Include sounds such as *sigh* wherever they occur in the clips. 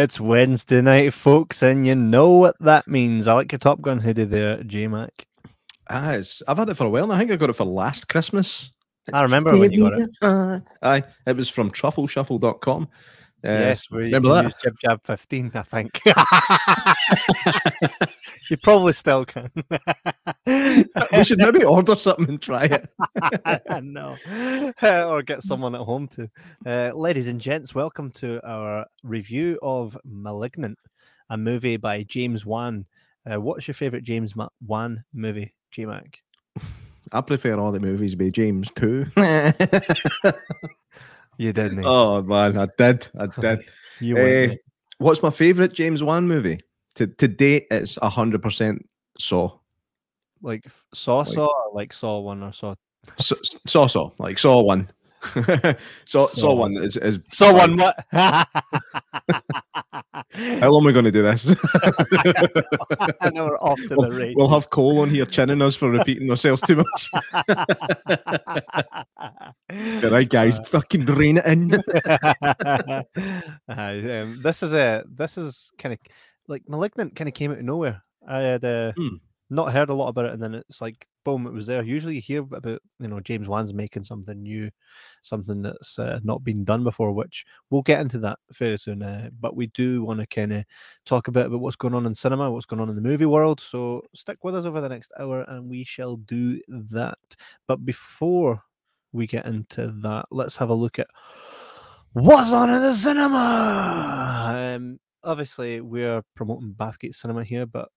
It's Wednesday night, folks, and you know what that means. I like your Top Gun hoodie there, J Mac. Ah, I've had it for a while and I think I got it for last Christmas. I remember when you got it. Uh, aye, it was from truffleshuffle.com. Uh, yes, we remember that? Jib Jab 15, I think. *laughs* you probably still can. *laughs* we should maybe order something and try it. *laughs* no. or get someone at home to. Uh, ladies and gents, welcome to our review of Malignant, a movie by James Wan. Uh, what's your favorite James Ma- Wan movie, J Mac? *sighs* I prefer all the movies by James too. You didn't. oh man, I did. I *laughs* did. you were. Eh, what's my favourite James Wan movie? To to date, it's hundred percent Saw. like Saw like- Saw or like Saw One or Saw Saw Saw, Saw like Saw one. Saw Saw Saw one is is Saw One what? *laughs* *laughs* How long are we going to do this? I know we're off to the race. we'll have Cole on here chinning us for repeating ourselves too much. All *laughs* right, guys, Uh, fucking rein it in. Aye, um, this is a this is kind of like malignant kind of came out of nowhere. I had uh, Hmm. not heard a lot about it, and then it's like boom, it was there. Usually you hear about you know James Wan's making something new, something that's uh, not been done before, which we'll get into that very soon. Uh, but we do want to kind of talk a bit about what's going on in cinema, what's going on in the movie world. So stick with us over the next hour, and we shall do that. But before we get into that, let's have a look at what's on in the cinema. Um, obviously, we're promoting Bathgate Cinema here, but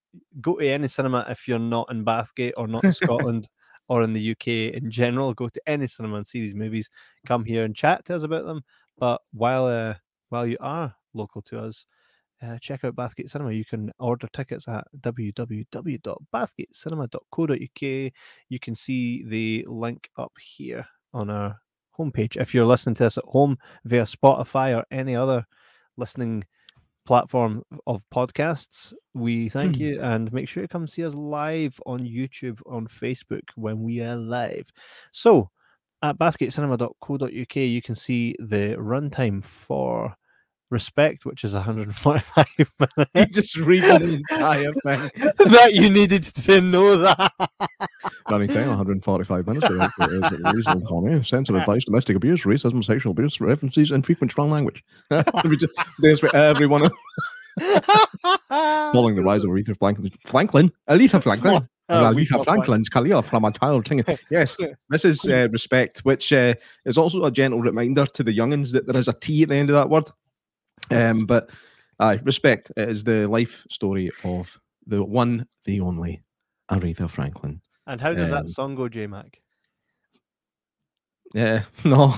go to any cinema if you're not in Bathgate or not in *laughs* Scotland or in the UK in general. Go to any cinema and see these movies. Come here and chat to us about them. But while uh, while you are local to us, uh, check out Bathgate Cinema. You can order tickets at www.bathgatecinema.co.uk. You can see the link up here on our homepage. If you're listening to us at home via Spotify or any other listening platform of podcasts, we thank Hmm. you and make sure to come see us live on YouTube, on Facebook when we are live. So at bathgatecinema.co.uk, you can see the runtime for Respect, which is 145 *laughs* You minutes. just read the entire thing. that you needed to know that. Running time 145 minutes. uh, uh, reasonable comedy, sensitive advice, domestic abuse, racism, sexual abuse, references, and frequent strong language. *laughs* Just- There's for everyone *laughs* following the rise of Aretha Franklin. Franklin? Aretha Franklin? We Aretha Franklin's career from a child thing. Yes, this is uh, respect, which uh, is also a gentle reminder to the youngins that there is a T at the end of that word. Um, but I respect it is the life story of the one, the only Aretha Franklin. And how does that Um, song go, J Mac? Yeah, *laughs* no.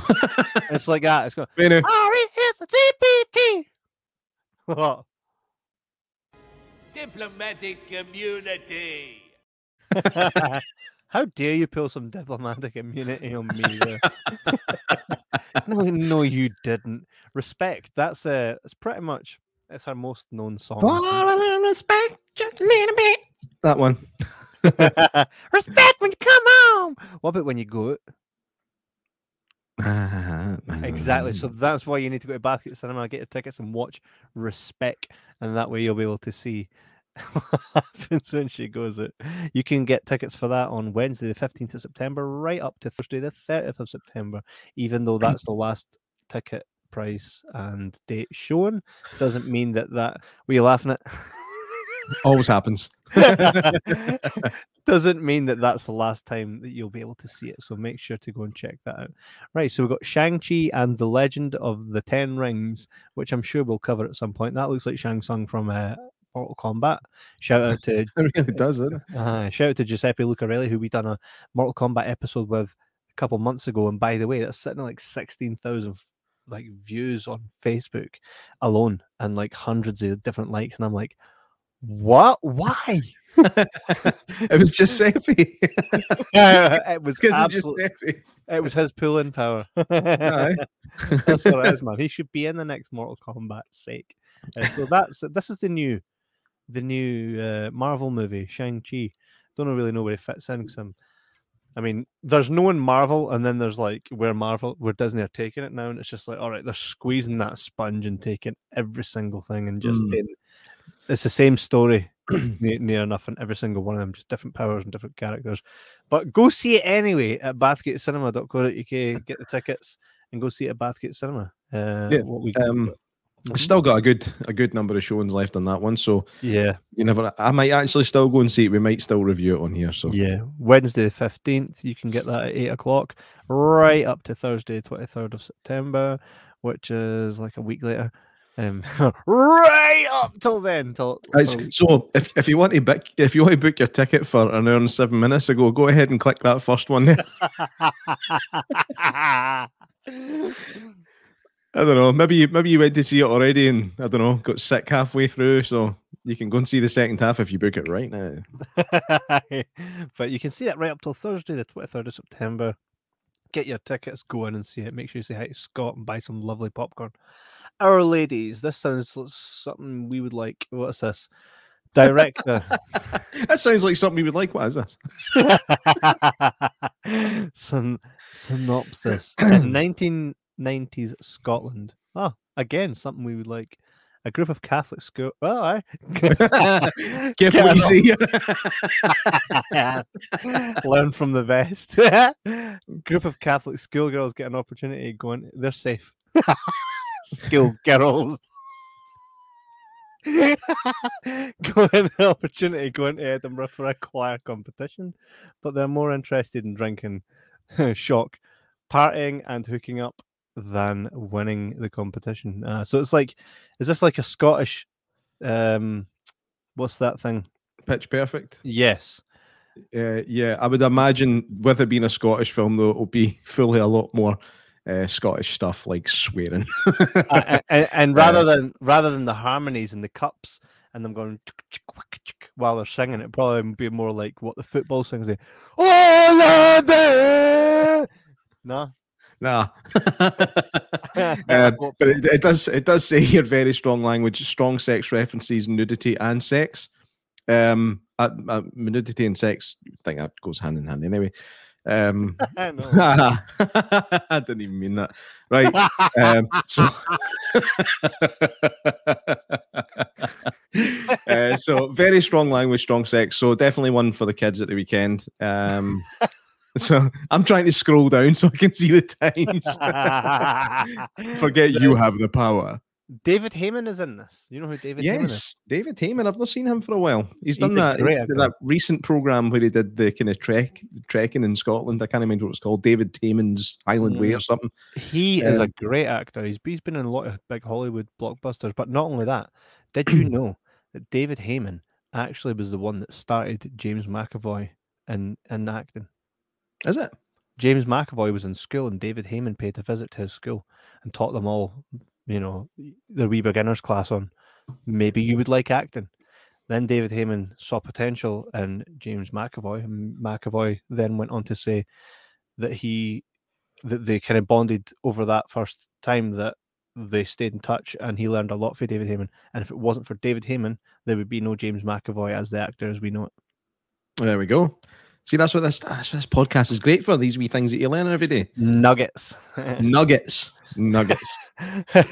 It's like that. It's going, Anyway, Ari is a GPT. What? Diplomatic community. *laughs* How dare you pull some diplomatic immunity on me there? *laughs* no, no, you didn't. Respect. That's uh it's pretty much it's her most known song. For a little respect, just a little bit. That one. *laughs* Respect when you come home. What about when you go out? Exactly. So *laughs* that's why you need to go to Bathgate Cinema, get your tickets, and watch Respect, and that way you'll be able to see *laughs* what happens when she goes out. You can get tickets for that on Wednesday, the fifteenth of September, right up to Thursday, the thirtieth of September. Even though that's the last ticket price and date shown, doesn't mean that that. Were you laughing at? *laughs* always happens. *laughs* doesn't mean that that's the last time that you'll be able to see it. So make sure to go and check that out. Right. So we've got Shang-Chi and the Legend of the Ten Rings, which I'm sure we'll cover at some point. That looks like Shang Tsung from uh, Mortal Kombat. Shout out to *laughs* It really does, it? uh, shout out to Giuseppe Lucarelli, who we done a Mortal Kombat episode with a couple months ago. And by the way, that's sitting at like sixteen thousand like views on Facebook alone, and like hundreds of different likes. And I'm like, what? Why? *laughs* it was *laughs* Giuseppe. it was Because of absolute, Giuseppe. it was his pulling power. That's what it is, man. He should be in the next Mortal Kombat sake. Uh, so that's this is the new, the new uh, Marvel movie Shang Chi. Don't really know where it fits in because I'm I mean, there's no one Marvel, and then there's like where Marvel, where Disney are taking it now, and it's just like, all right, they're squeezing that sponge and taking every single thing and just Mm. it's the same story *clears throat* near, near enough in every single one of them, just different powers and different characters. But go see it anyway at bathgatecinema.co.uk, get the tickets and go see it at Bathgate Cinema. Uh, Yeah, what we, um, Still got a good a good number of showings left on that one, so yeah, you never. I might actually still go and see it. We might still review it on here. So yeah. Wednesday the 15th, you can get that at 8 o'clock, right up to Thursday, 23rd of September, which is like a week later. Um, *laughs* right up till then, till, till- so if, if you want to book if you want to book your ticket for an hour and seven minutes ago, go ahead and click that first one there. *laughs* *laughs* I don't know. Maybe you maybe you went to see it already and I don't know, got sick halfway through, so you can go and see the second half if you book it right now. *laughs* but you can see it right up till Thursday, the 23rd of September. Get your tickets, go in and see it. Make sure you say hi to Scott and buy some lovely popcorn. Our ladies, this sounds like something we would like. What's this? Director. *laughs* that sounds like something we would like. What is this? *laughs* Syn- synopsis. In *clears throat* 1990s Scotland. Oh, again, something we would like. A group of Catholic school. Well, I. *laughs* Careful what you say. *laughs* Learn from the best. *laughs* Group of Catholic schoolgirls get an opportunity going. They're safe. schoolgirls. going in the opportunity going to Edinburgh for a choir competition, but they're more interested in drinking, shock, partying, and hooking up than winning the competition. Uh, so it's like, is this like a Scottish? Um, what's that thing? Pitch perfect. Yes. Uh, yeah, I would imagine with it being a Scottish film, though, it'll be *laughs* fully a lot more uh, Scottish stuff like swearing. Uh, and, *laughs* and rather than rather than the harmonies and the cups and them going "Chick, chick, wick, chick," while they're singing, it probably would be more like what the football sings. They, oh! No, nah, *laughs* Uh, but it, it does it does say here very strong language, strong sex references, nudity and sex. Um, uh, uh, nudity and sex, I think that goes hand in hand anyway. Um, *laughs* no. *laughs* I didn't even mean that. Right. Um, so, uh, so very strong language, strong sex. So definitely one for the kids at the weekend. Um, so I'm trying to scroll down so I can see the times. *laughs* Forget you have the power. David Hayman is in this. You know who David Hayman is? Yes, David Hayman. I've not seen him for a while. He's He's done that great he that recent program where he did the kind of trek trekking in Scotland. I can't remember what it's called. David Hayman's Way Mm. or something. He is a Um, great actor. He's he's been in a lot of big Hollywood blockbusters. But not only that, did you *clears throat* know that David Hayman actually was the one that started James McAvoy in in acting? Is it? James McAvoy was in school, and David Hayman paid a visit to his school and taught them all, you know, their wee beginners class on maybe you would like acting. Then David Hayman saw potential in James McAvoy, and McAvoy then went on to say that he that they kind of bonded over that first time that they stayed in touch, and he learned a lot for David Hayman. And if it wasn't for David Hayman, there would be no James McAvoy as the actor as we know it. There we go. See, that's what this that's what this podcast is great for. These wee things that you learn every day. Nuggets. *laughs* Nuggets. Nuggets. *laughs*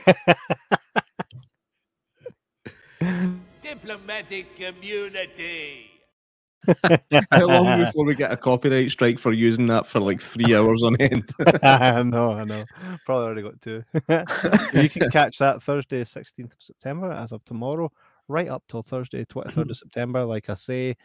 Diplomatic community. *laughs* How long before we get a copyright strike for using that for like three hours on end? I know, I know. Probably already got two. you can catch that Thursday, 16th of September, as of tomorrow, right up till Thursday, 23rd of September. Like I say,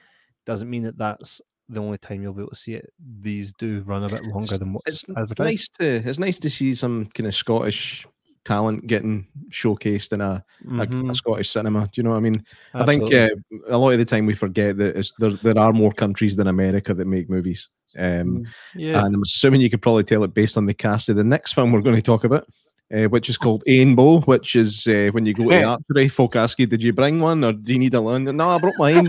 doesn't mean that that's the only time you'll be able to see it. These do run a bit longer than what's it's advertised. nice to it's nice to see some kind of Scottish talent getting showcased in a, a- a, Mhm, Scottish cinema. Do you know what I mean? I think uh, a lot of the time we forget that it's, there there are more countries than America that make movies. Um, Mm, yeah. And I'm assuming you could probably tell it based on the cast of the next film we're going to talk about. Uh, which is called Ain which is uh, when you go to the archery, folk ask you, Did you bring one or do you need a loan? No, I brought my Ain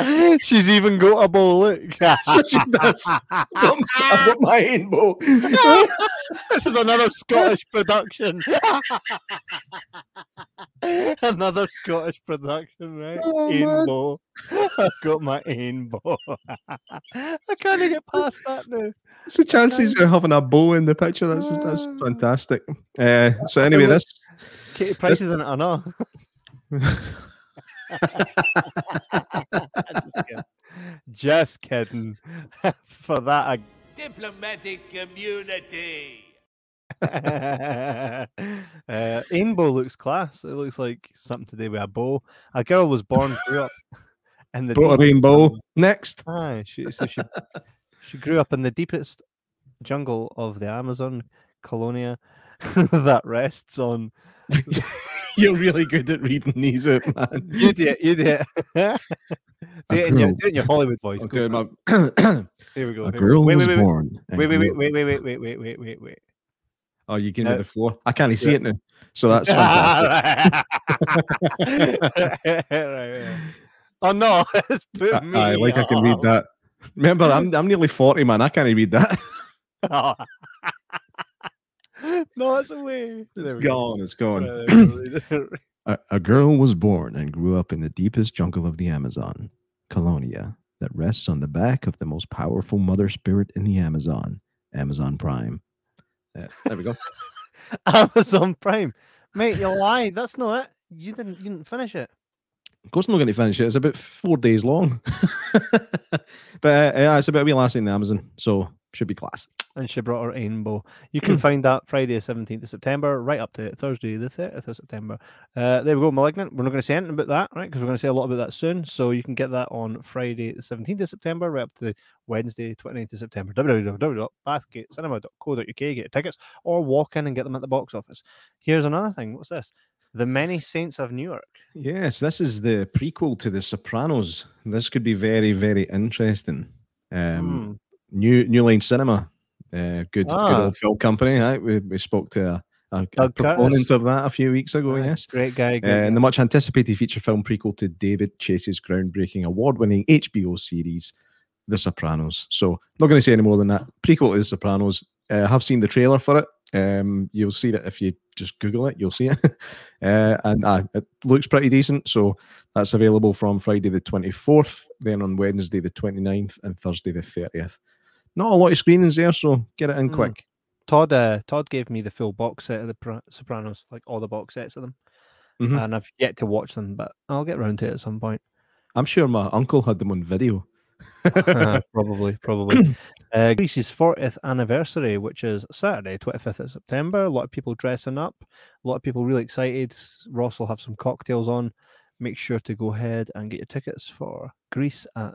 *laughs* She's even got a bow, look. *laughs* she does. I brought my Ain *laughs* this is another Scottish production. another Scottish production, right? Oh, I've got my Ain I can't get past that now. What's the chances of having a bow in the picture? That's that's ah. fantastic. Uh, so anyway, this Katie Price this... isn't it or not? *laughs* *laughs* Just kidding. *laughs* For that, I... diplomatic community. uh, Ainbo looks class. It looks like something to do with a bow. A girl was born, grew up in the Brought a rainbow. Next. Aye, she, so she she grew up in the deepest jungle of the Amazon colonia *laughs* that rests on. *laughs* You're really good at reading these out, man. You do it. You do *laughs* it. do, it in your, do it in your Hollywood voice. Go my... *coughs* Here we go. A girl wait, was wait, wait, born. Wait, wait, wait, wait, wait, wait, wait, wait, wait, wait, wait. Oh, you give me uh, the floor. I can't see yeah. it now, so that's fantastic. right, right. Oh no, it's put me. I like I can read that. Remember, I'm I'm nearly forty, man. I can't read that. *laughs* no, it's away. It's gone. Go. It's *clears throat* gone. a, a girl was born and grew up in the deepest jungle of the Amazon, Colonia, that rests on the back of the most powerful mother spirit in the Amazon, Amazon Prime. Yeah, there we go. *laughs* Amazon Prime, mate. You lied. That's not it. You didn't. You didn't finish it. Of course, I'm not going to finish it. It's about four days long, *laughs* but uh, yeah, it's about a wee lassie in the Amazon, so should be class and she brought her rainbow. You can hmm. find that Friday, the 17th of September, right up to Thursday, the 30th of September. Uh, there we go, Malignant. We're not going to say anything about that, right? Because we're going to say a lot about that soon. So you can get that on Friday, the 17th of September, right up to Wednesday, 29th of September. www.bathgatecinema.co.uk, get your tickets, or walk in and get them at the box office. Here's another thing. What's this? The Many Saints of Newark. Yes, this is the prequel to The Sopranos. This could be very, very interesting. Um, mm. New New Line Cinema uh, good, ah. good old film company. Right? We, we spoke to a, a, a proponent of that a few weeks ago. yes, great guy. Great uh, and the much anticipated feature film prequel to David Chase's groundbreaking award-winning HBO series, The Sopranos. So, not going to say any more than that. Prequel to The Sopranos. Uh, have seen the trailer for it. Um, you'll see that if you just Google it. You'll see it, *laughs* uh, and uh, it looks pretty decent. So that's available from Friday the 24th, then on Wednesday the 29th, and Thursday the 30th not a lot of screenings there, so get it in mm. quick. Todd, uh, Todd gave me the full box set of the Sopranos, like all the box sets of them, mm-hmm. and I've yet to watch them, but I'll get around to it at some point. I'm sure my uncle had them on video. uh, *laughs* probably, probably. *clears throat* uh, Grease's 40th anniversary, which is Saturday, 25th of September. A lot of people dressing up. A lot of people really excited. Ross will have some cocktails on. Make sure to go ahead and get your tickets for Greece at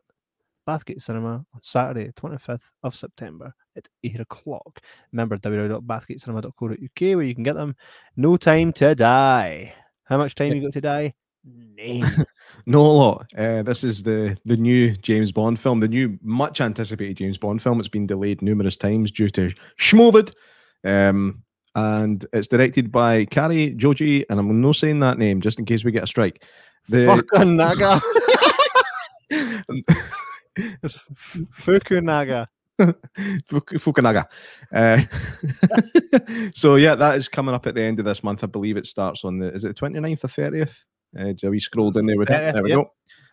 Bathgate Cinema on Saturday, 25th of September at 8 o'clock. Remember www.bathgatecinema.co.uk where you can get them. No time to die. How much time you got to die? Name. *laughs* no a lot. Uh, this is the the new James Bond film, the new much anticipated James Bond film. It's been delayed numerous times due to Schmovid. Um, and it's directed by Cary Joji, and I'm not saying that name just in case we get a strike. The Fucking *laughs* Naga. *laughs* It's Fukunaga. *laughs* Fukunaga. Uh, *laughs* so yeah, that is coming up at the end of this month. I believe it starts on the is it the 29th or 30th? Uh, we scrolled down there with it. There we yep.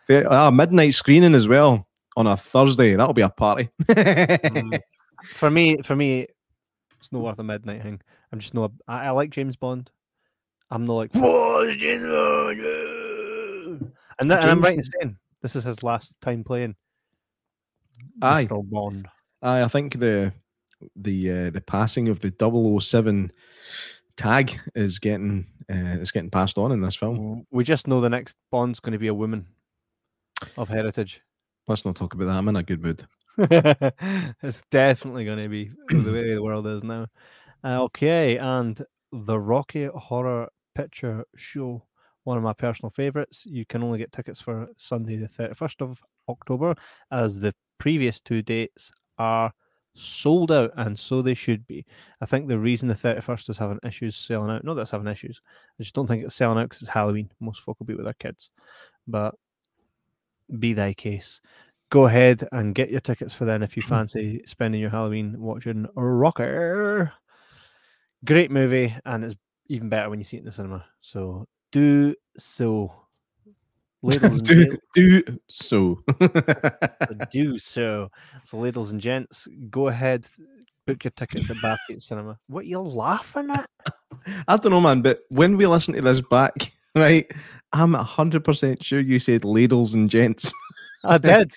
go. Ah, midnight screening as well on a Thursday. That'll be a party. mm. For me, for me, it's not worth a midnight thing. I'm just no. I, I like James Bond. I'm not like *laughs* and, that, and I'm right in saying this is his last time playing. Aye. Bond. Aye, I think the the uh, the passing of the 007 tag is getting uh, is getting passed on in this film. We just know the next Bond's going to be a woman of heritage. Let's not talk about that. I'm in a good mood. *laughs* it's definitely going to be the way the world is now. Uh, okay, and the Rocky Horror Picture Show, one of my personal favorites. You can only get tickets for Sunday, the 31st of October, as the previous two dates are sold out, and so they should be. I think the reason the 31st is having issues selling out, not that it's having issues, I just don't think it's selling out because it's Halloween. Most folk will be with their kids. But be thy case. Go ahead and get your tickets for then if you mm. fancy spending your Halloween watching Rocker. Great movie, and it's even better when you see it in the cinema. So do so. Do, *laughs* do so. do so. So, ladies and gents, go ahead, book your tickets at Bathgate Cinema. What you laughing at? *laughs* I don't know, man, but when we listen to this back, *laughs* right, I'm hundred percent sure you said ladles and gents. I did.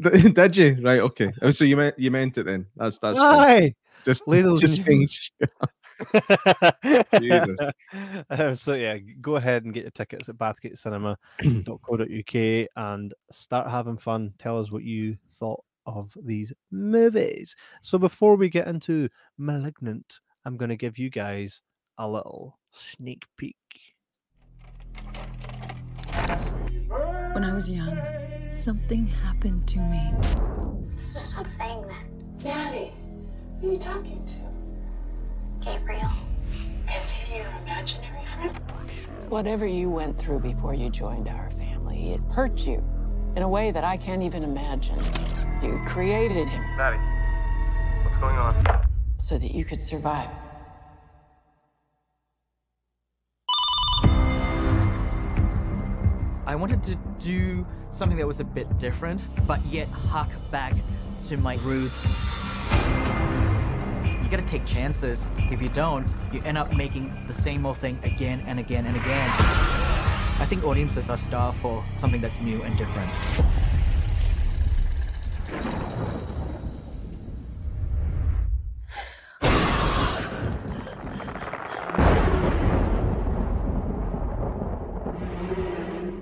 Did you? Right, okay. Oh, So you meant you meant it then. That's that's fine. Why? just Ladles just and being Jesus. *laughs* um, so yeah, go ahead and get your tickets at bathgatecinema.co.uk and start having fun. Tell us what you thought of these movies. So before we get into Malignant, I'm going to give you guys a little sneak peek. When I was young, something happened to me. Stop saying that. Maddie, who are you talking to? Gabriel. Is he your imaginary friend? Whatever you went through before you joined our family, it hurt you in a way that I can't even imagine. You created him Maddie, what's going on? so that you could survive. I wanted to do something that was a bit different, but yet hark back to my roots. You gotta take chances. If you don't, you end up making the same old thing again and again and again. I think audiences are starved for something that's new and different.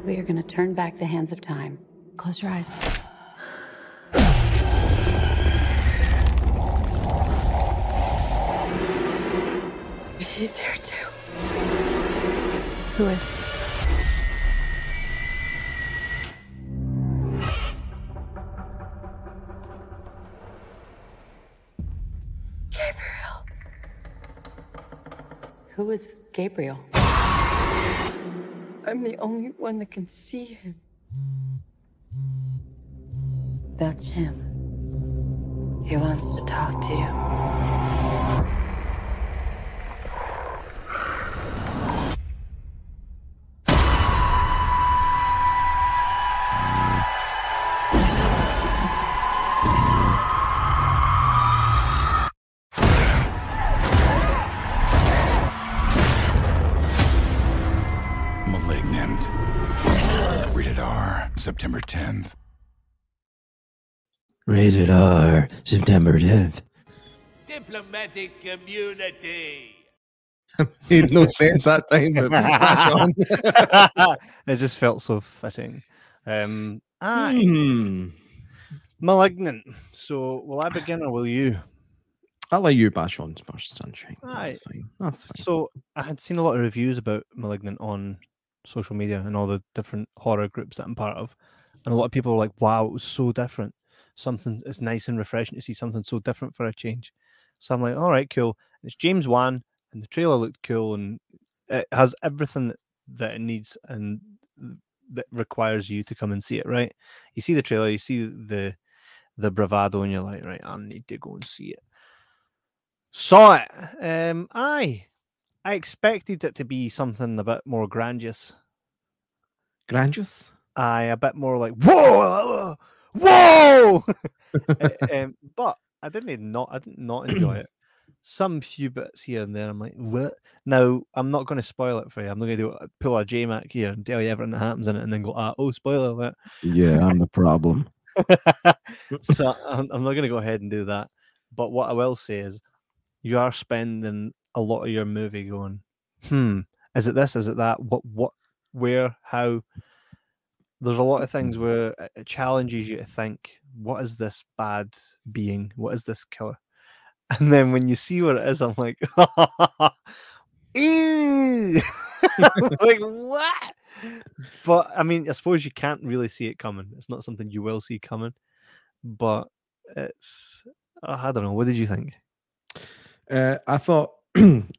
We are to turn back the hands of time. Close your eyes. He's here too. Who is? Gabriel. Who is Gabriel? I'm the only one that can see him. That's him. He wants to talk to you. Rated R, September 10th. Diplomatic community. made *laughs* no sense that time. But *laughs* pass on. *laughs* it just felt so fitting. Um, aye, Hmm. malignant. So, will I begin or will you? I'll let you bash on first, sunshine. That's Aye. fine. That's fine. So, I had seen a lot of reviews about Malignant on social media and all the different horror groups that I'm part of, and a lot of people were like, "Wow, it was so different. Something it's nice and refreshing to see something so different for a change." So I'm like, "All right, cool." It's James Wan, and the trailer looked cool, and it has everything that, it needs and that requires you to come and see it. Right? You see the trailer, you see the the bravado, and you're like, "Right, I need to go and see it." Saw it. Um, aye. I expected it to be something a bit more grandiose. Grandiose. Aye, a bit more like whoa, whoa. *laughs* Uh, um, but I didn't not I didn't not enjoy *clears throat* it. Some few bits here and there, I'm like, what? Now I'm not going to spoil it for you. I'm not going to do pull a J Mac here and tell you everything that happens in it, and then go, ah, oh, spoiler alert. Yeah, I'm the problem. *laughs* so I'm, I'm not going to go ahead and do that. But what I will say is, you are spending a lot of your movie going, hmm, is it this? Is it that? What? What? Where? How? There's a lot of things where it- challenges you to think, what is this bad being? What is this killer? *laughs* And then when you see what it is, I'm like, *laughs* ew. *laughs* Like what? But I mean, I suppose you can't really see it coming. It's not something you will see coming, but it's I don't know. What did you think? Uh, I thought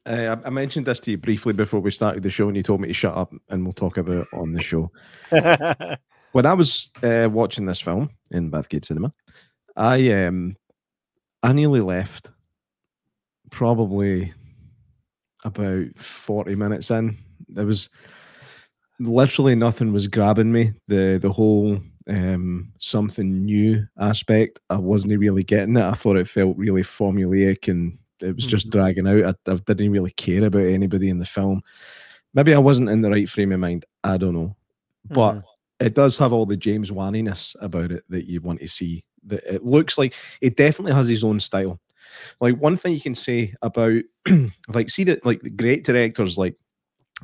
I I mentioned this to you briefly before we started the show, and you told me to shut up, and we'll talk about it on the show. *laughs* when I was uh, watching this film in Bathgate Cinema, I um, I nearly left. Probably about forty minutes in, there was literally nothing was grabbing me. The the whole um, something new aspect, I wasn't really getting it. I thought it felt really formulaic and it was just dragging out. I, I didn't really care about anybody in the film. Maybe I wasn't in the right frame of mind. I don't know, but Mhm. it does have all the James Waniness about it that you want to see. That it looks like it definitely has his own style. Like one thing you can say about, *clears throat* like, see that like great directors like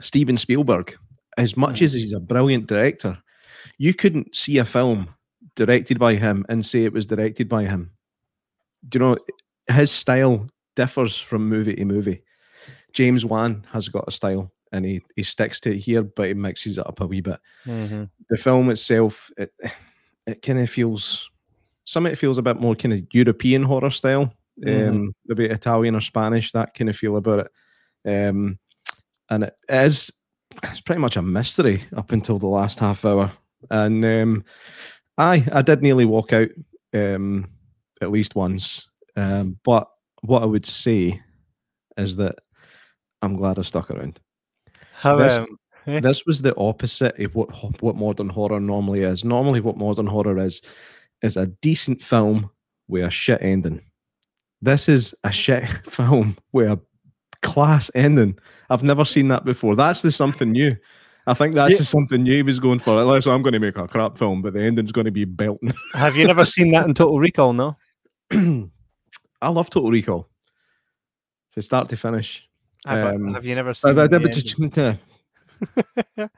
Steven Spielberg, as much as he's a brilliant director, you couldn't see a film directed by him and say it was directed by him. Do you know his style differs from movie to movie? James Wan has got a style and he, he sticks to it here, but he mixes it up a wee bit. Mhm. The film itself, it, it kind of feels some of it feels a bit more kind of European horror style, Mhm. um, maybe Italian or Spanish, that kind of feel about it. Um, and it is it's pretty much a mystery up until the last half hour. And um, I I did nearly walk out um, at least once. Um, but what I would say is that I'm glad I stuck around. How, this, um, *laughs* eh? this was the opposite of what what modern horror normally is. Normally, what modern horror is is a decent film with a shit ending. This is a shit *laughs* film with a class ending. I've never seen that before. That's the something new. I think that's Yeah. the something new he was going for. Like, so I'm going to make a crap film, but the ending's going to be belting. Have you never seen that in Total Recall? No. *clears throat* I love Total Recall. From start to finish. Have, Um, have you never seen? I the but ending? *laughs*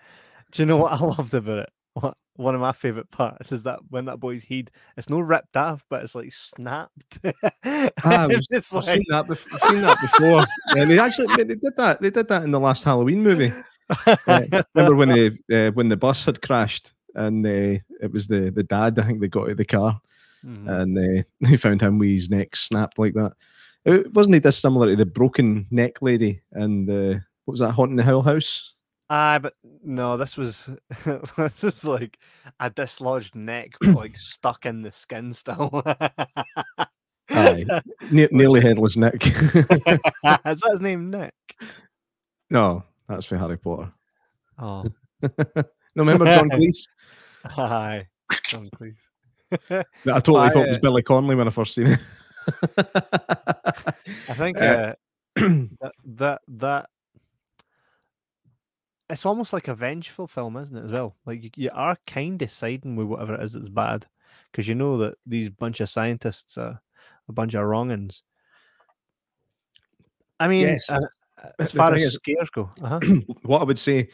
Do you know what I loved about it? What one of my favorite parts is that when that boy's head, it's no ripped off, but it's like snapped. *laughs* Ah, *laughs* It's I've like- seen that. Bef- I've seen that before. yeah, they actually they, did that. They did that in the last Halloween movie. Uh, remember when they uh, when the bus had crashed and uh, it was the the dad? I think they got out of the car Mhm. and uh, *laughs* they found him with his neck snapped like that. It wasn't he dissimilar to the broken neck lady and uh, what was that haunting the Hill House? Ah, but no, this was *laughs* this is like a dislodged neck, like *clears throat* stuck in the skin still. Aye, *laughs* Ne- nearly headless Nick. is that his name, Nick? no, that's for Harry Potter. Oh, no, remember John Cleese? hi, John Cleese. I totally I, thought it was uh, Billy Connolly when I first seen it. *laughs* I think Uh, uh, *clears throat* that that that it's almost like a vengeful film, isn't it? As well, like you, you are kind of siding with whatever it is that's bad, because you know that these bunch of scientists are a bunch of wrongins. I mean, Yes. uh, as The far as is- scares go, uh-huh. *clears throat* what I would say,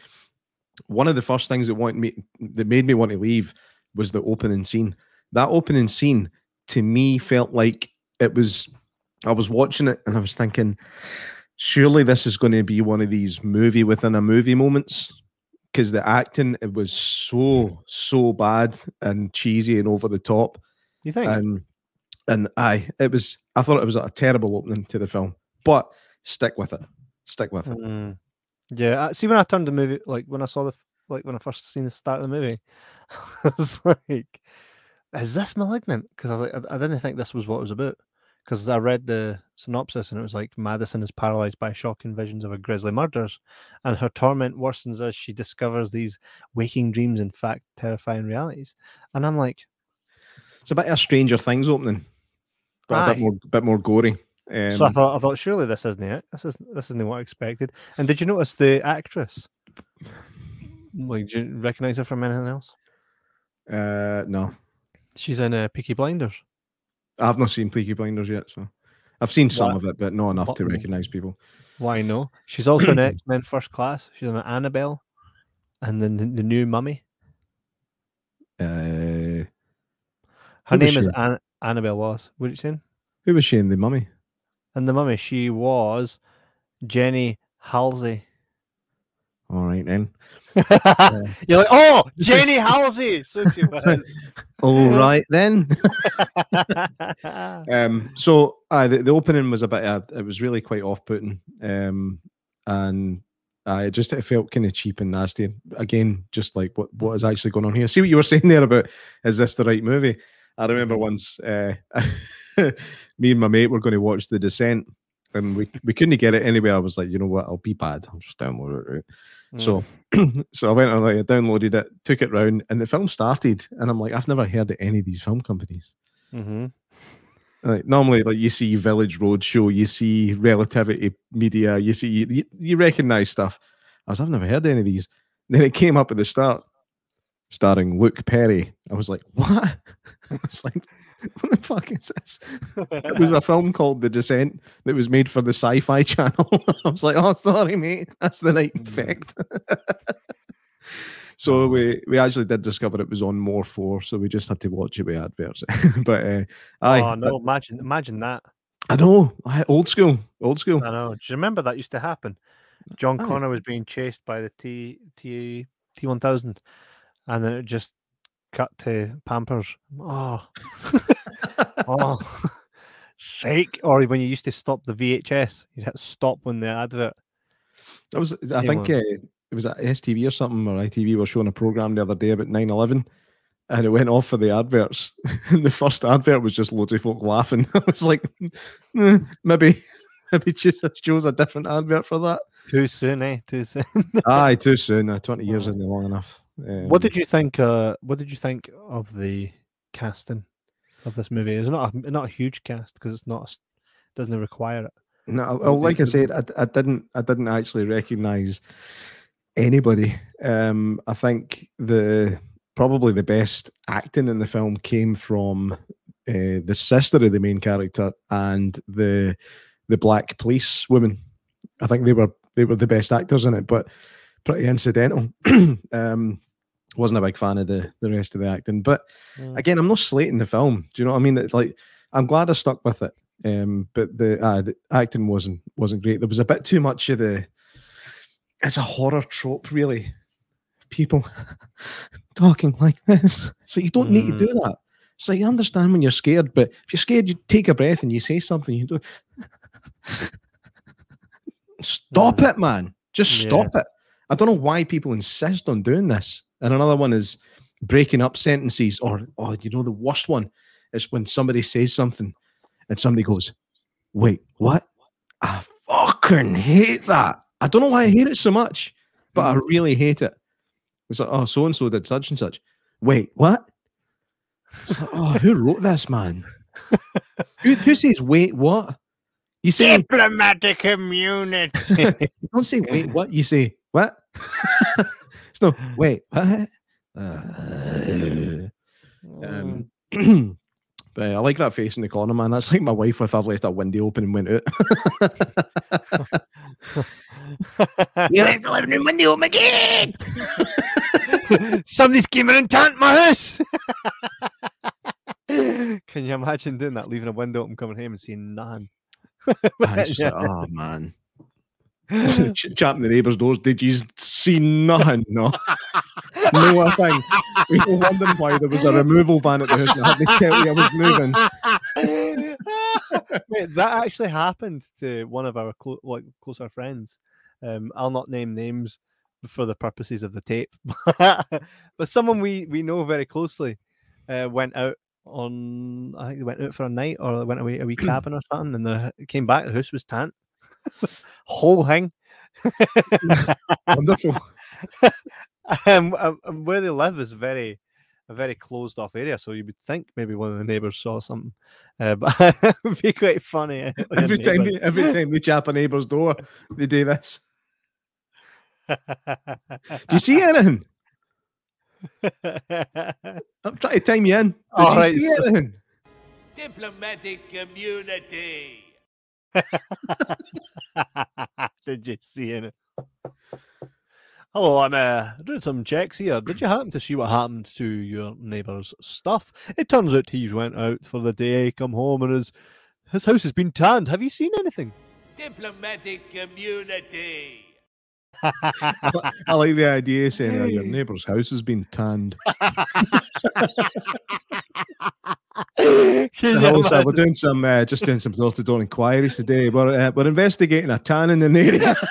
one of the first things that wanted me that made me want to leave was the opening scene. That opening scene to me felt like it was. I was watching it and I was thinking, surely this is going to be one of these movie within a movie moments because the acting it was so so bad and cheesy and over the top. you think? And and I it was I thought it was a terrible opening to the film, but stick with it, stick with it. Mm. Yeah, see when I turned the movie, like when I saw the like when I first seen the start of the movie, *laughs* I was like, "Is this malignant?" Because I was like, I, I didn't think this was what it was about. Because I read the synopsis and it was like Madison is paralyzed by shocking visions of a grisly murders, and her torment worsens as she discovers these waking dreams, in fact, terrifying realities. And I'm like, It's a bit of a Stranger Things opening, but a bit more bit more gory. Um, so I thought, I thought, surely this isn't it. This is this isn't what I expected. And did you notice the actress? Like, do you recognize her from anything else? uh, no, She's in uh, Peaky Blinders. I've not seen Peaky Blinders yet, so I've seen some What? of it, but not enough What- to recognize people. Why no? She's also in X Men First Class. She's in Annabelle, and then the, the new Mummy. Uh, Her name is? An- Annabelle Was. What did you saying? who was she in the Mummy? And the Mummy, she was Jenny Halsey. All right then. *laughs* You're like, oh, Jenny Halsey. So she was. *laughs* All right then. *laughs* um, so uh, the, the opening was a bit. Uh, it was really quite off-putting, um, and uh, it just it felt kind of cheap and nasty. Again, just like what what is actually going on here. See what you were saying there about is this the right movie? I remember once uh, me and my mate were going to watch The Descent, and we we couldn't get it anywhere. I was like, you know what? I'll be bad. I'll just download it. Right? So, *clears throat* so I went and like I downloaded it, took it round, and the film started. And I'm like, I've never heard of any of these film companies. Mm-hmm. Like normally, like you see Village Roadshow, you see Relativity Media, you see you, you recognize stuff. I was, I've never heard of any of these. Then it came up at the start, starring Luke Perry. I was like, what? *laughs* I was like, *laughs* what the fuck is this? it was a film called The Descent that was made for the Sci-Fi *laughs* Channel. I was like, oh, sorry, mate, that's the night effect. *laughs* so we we actually did discover it was on More Four, so we just had to watch it with adverts. but uh, aye, oh no! Imagine, imagine that. I know, old school, old school. I know. Do you remember that used to happen? John Aye. Connor was being chased by the T T T one thousand, and then it just cut to Pampers. Oh, *laughs* oh, sake! Or when you used to stop the VHS, you hit stop when the advert. That was, I think, uh, it was at STV or something, or ITV were showing a program the other day about 9 11. And it went off for the adverts. *laughs* and the first advert was just loads of folk laughing. *laughs* I was like, "Eh, maybe, maybe choose, choose a different advert for that. Too soon, eh? Too soon. Aye, too soon. Uh, 20 years isn't long enough. Um, what did you think? Uh, what did you think of the casting of this movie? It's not a, not a huge cast because it's not doesn't require it. No, well, like I said, I, I didn't, I didn't actually recognize anybody. Um, I think the probably the best acting in the film came from uh, the sister of the main character and the the black police woman. I think they were they were the best actors in it, but pretty incidental. *clears throat* um, wasn't a big fan of the the rest of the acting, but Mm. again, I'm not slating the film. Do you know what I mean? It's like I'm glad I stuck with it. Um, but the uh, the acting wasn't wasn't great. There was a bit too much of the. It's a horror trope, really. People *laughs* talking like this, so you don't need to do that. So you understand when you're scared, but if you're scared, you take a breath and you say something. You do. *laughs* Stop it, man! Just stop it. I don't know why people insist on doing this. And another one is breaking up sentences, or oh, you know, the worst one is when somebody says something and somebody goes, "Wait, what?" I fucking hate that. I don't know why I hate it so much, but I mm-hmm. really hate it. It's like, oh, so and so did such and such. Wait, what? It's like, oh, who wrote this, man? who, who says wait, what? You say diplomatic immunity. you *laughs* don't say wait, what? You say what? *laughs* no wait, what? Uh, um, *clears throat* but I like that face in the corner, man. That's like my wife if I've left a window open and went out. *laughs* you left the living room window open again. *laughs* Somebody's came in and tanked my house. Can you imagine doing that? Leaving a window open, coming home and seeing nothing. I just like, oh man. *laughs* Ch- Chapping the neighbours' doors. Did you see nothing? No. *laughs* no a thing. We were wondering why there was a removal van at the house and I had to tell you I was moving. *laughs* Wait, that actually happened to one of our clo- like closer friends. Um, I'll not name names for the purposes of the tape, but someone we we know very closely uh, went out on. I think they went out for a night or they went away a wee *clears throat* cabin or something, and the came back. The house was tant, whole thing. *laughs* Wonderful. *laughs* um, um, um, where they live is very a very closed off area, so you would think maybe one of the neighbours saw something, uh, *laughs* but it would be quite funny. when a Every time, neighbour- they, every time they chap a neighbour's door, they do this. Do you see anything? I'm trying to time you in. Did All you right, see so- anything? Diplomatic community. *laughs* Did you see it? Hello, I'm uh, doing some checks here. Did you happen to see what happened to your neighbour's stuff? It turns out he went out for the day, come home, and his his house has been tanned. Have you seen anything? Diplomatic community. *laughs* I, like the idea saying oh, your neighbour's house has been tanned. *laughs* Can you Hello, sir, we're doing some uh, just doing some door to door inquiries today. We're uh, we're investigating a tan in the area. *laughs*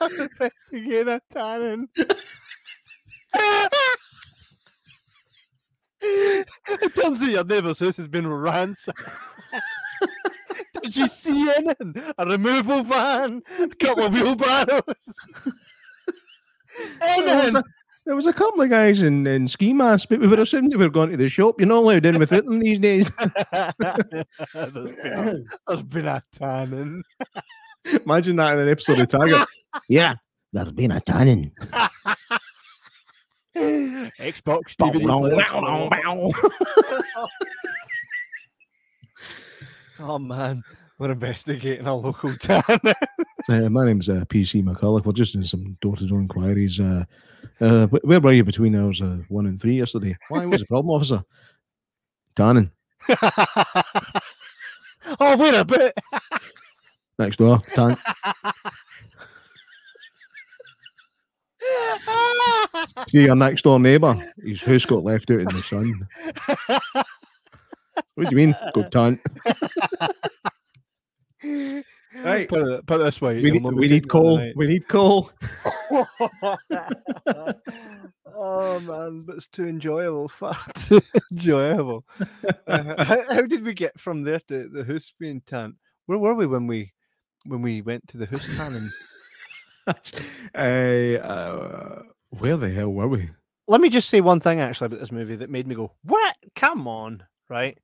Investigating a tannin. It turns out your neighbour's house has been ransacked. *laughs* Did you see anything? A removal van, a couple of wheelbarrows. there, was anything. there was a couple of guys in, in ski masks, but we would assumed they were going to the shop. You're not allowed in without them these days. *laughs* there's, been a, there's been a tannin. Imagine that in an episode of Taggart. *laughs* Yeah, there's been a tanning. Xbox DVD. *laughs* oh man, we're investigating a local tannin. *laughs* Uh, my name's uh, PC McCulloch. We're just doing some door to door inquiries. Uh, uh, where were you between hours uh, one and three yesterday? Why was the problem, officer? Tanning. *laughs* oh, wait a bit. Next door. Tan. *laughs* See your next door neighbour. His house got left out in the sun. What do you mean? Go tan. Right. *laughs* Put it, put it this way. We need, we need getting coal. We need coal. *laughs* oh man, but it's too enjoyable. Far too enjoyable. Uh, how, how did we get from there to the house being tan? Where were we when we when we went to the house tanning? *laughs* uh, uh, where the hell were we? Let me just say one thing actually about this movie that made me go, "What? Come on!" Right,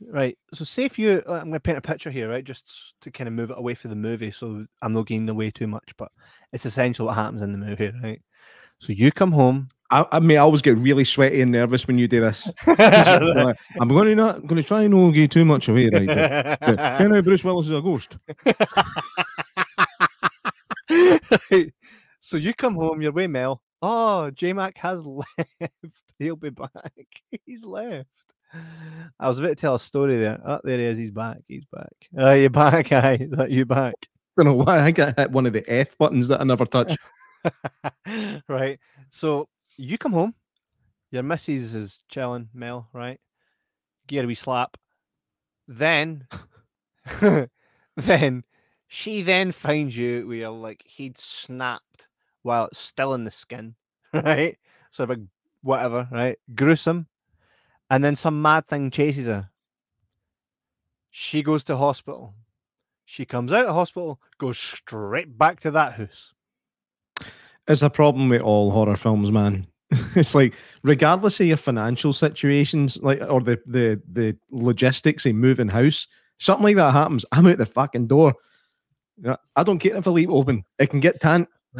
right. So, say if you, I'm going to paint a picture here, right, just to kind of move it away from the movie, so I'm not getting away too much, but it's essential what happens in the movie, right? So you come home. I, I mean, I always get really sweaty and nervous when you do this. *laughs* *laughs* I'm going to not going to try and not give too much away, right? But, but, you know, Bruce Willis is a ghost. *laughs* So you come home, you're way Mel. Oh, J Mac has *laughs* left. He'll be back. *laughs* He's left. I was about to tell a story there. Oh, there he is. He's back. He's back. Oh, you back? Aye, that you back? don't know why I got hit one of the F buttons that I never touch. right. So you come home, your missus is chilling, Mel, right? Her a wee slap. Then, then she then finds you where like he'd snapped while it's still in the skin, *laughs* right? So a whatever, right? Gruesome. And then some mad thing chases her. She goes to hospital. She comes out of hospital, goes straight back to that house. It's a problem with all horror films, man. *laughs* it's like regardless of your financial situations, like or the the the logistics of moving house, something like that happens. I'm out the fucking door. Yeah, I don't care if I leave open. It can get tan. *laughs*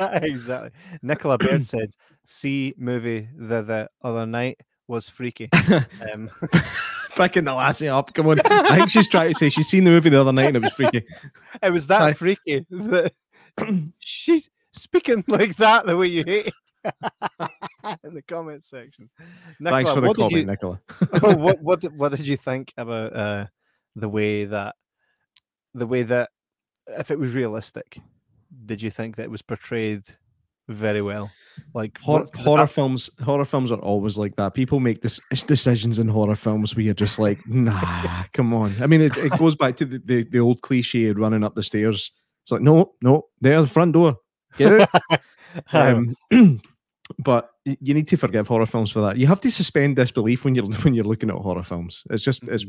exactly. Nicola *clears throat* Baird said, "See movie the the other night was freaky." *laughs* Um, *laughs* Picking the lassie up. Come on. I think she's trying to say she's seen the movie the other night and it was freaky. it was that freaky that *clears throat* she's speaking like that the way you hate it. in the comment section. Thanks for the comment, you- Nicola. what what what did you think about uh, the way that the way that if it was realistic, did you think that it was portrayed very well? Like Hor- what- 'cause horror I- films, horror films are always like that. People make this decisions in horror films where you're just like, nah, *laughs* come on. I mean, it, it goes back to the, the, the old cliche of running up the stairs. It's like, no, no, there's the front door. Get *laughs* um, *clears throat* but you need to forgive horror films for that. You have to suspend disbelief when you're *laughs* when you're looking at horror films. It's just it's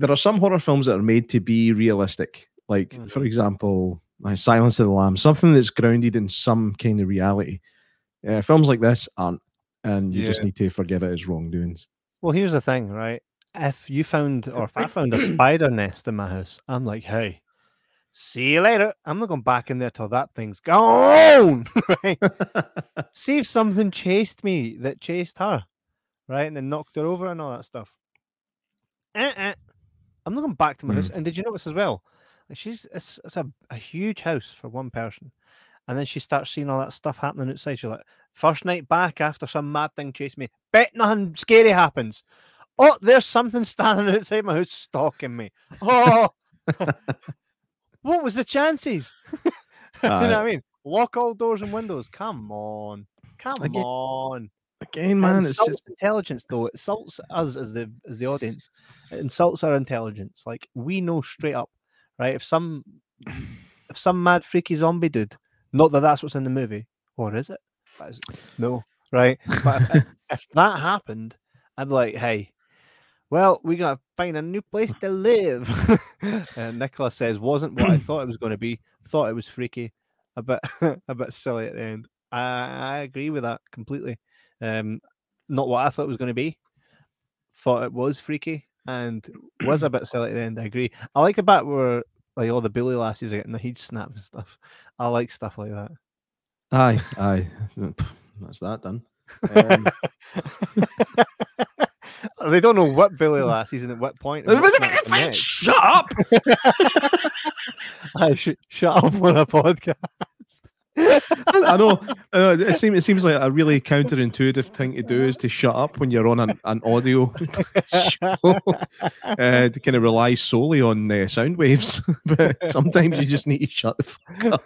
there are some horror films that are made to be realistic. Like, for example, like Silence of the Lambs, something that's grounded in some kind of reality. Uh, films like this aren't, and you just need to forgive it as wrongdoings. Well, here's the thing, right? If you found, or if I *coughs* found a spider nest in my house, I'm like, hey, see you later. I'm not going back in there till that thing's gone. *laughs* right? *laughs* see if something chased me that chased her, right? And then knocked her over and all that stuff. Uh-uh. I'm not going back to my house. And did you notice as well? Like she's it's, it's a, a huge house for one person, And then she starts seeing all that stuff happening outside. She's like, first night back after some mad thing chased me. Bet nothing scary happens. Oh, there's something standing outside my house stalking me. Oh, *laughs* what was the chances? *laughs* you know what I mean? Lock all doors and windows. Come on. Come Again- on. Again, man, it's insults just intelligence though. It insults us as the as the audience. It insults our intelligence. Like we know straight up, right? If some if some mad freaky zombie dude, not that that's what's in the movie, or is it? No, right? But if, *laughs* if that happened, I'd be like, hey, well, we gotta find a new place to live. *laughs* and Nicola says, wasn't what I *clears throat* thought it was going to be. Thought it was freaky, a bit *laughs* a bit silly at the end. I, I agree with that completely. Um, not what I thought it was going to be. Thought it was freaky and was a bit silly at the end. I agree. I like the bit where like all the bully lassies are getting the heat snap and stuff. I like stuff like that. aye, aye. That's that done. Um, *laughs* they don't know what bully lassies and at what point. and what's next and next. Shut up! *laughs* I should shut up on a podcast. I know. Uh, it seems it seems like a really counterintuitive thing to do is to shut up when you're on an, an audio *laughs* show, uh, to kind of rely solely on uh, sound waves. *laughs* but sometimes you just need to shut the fuck up.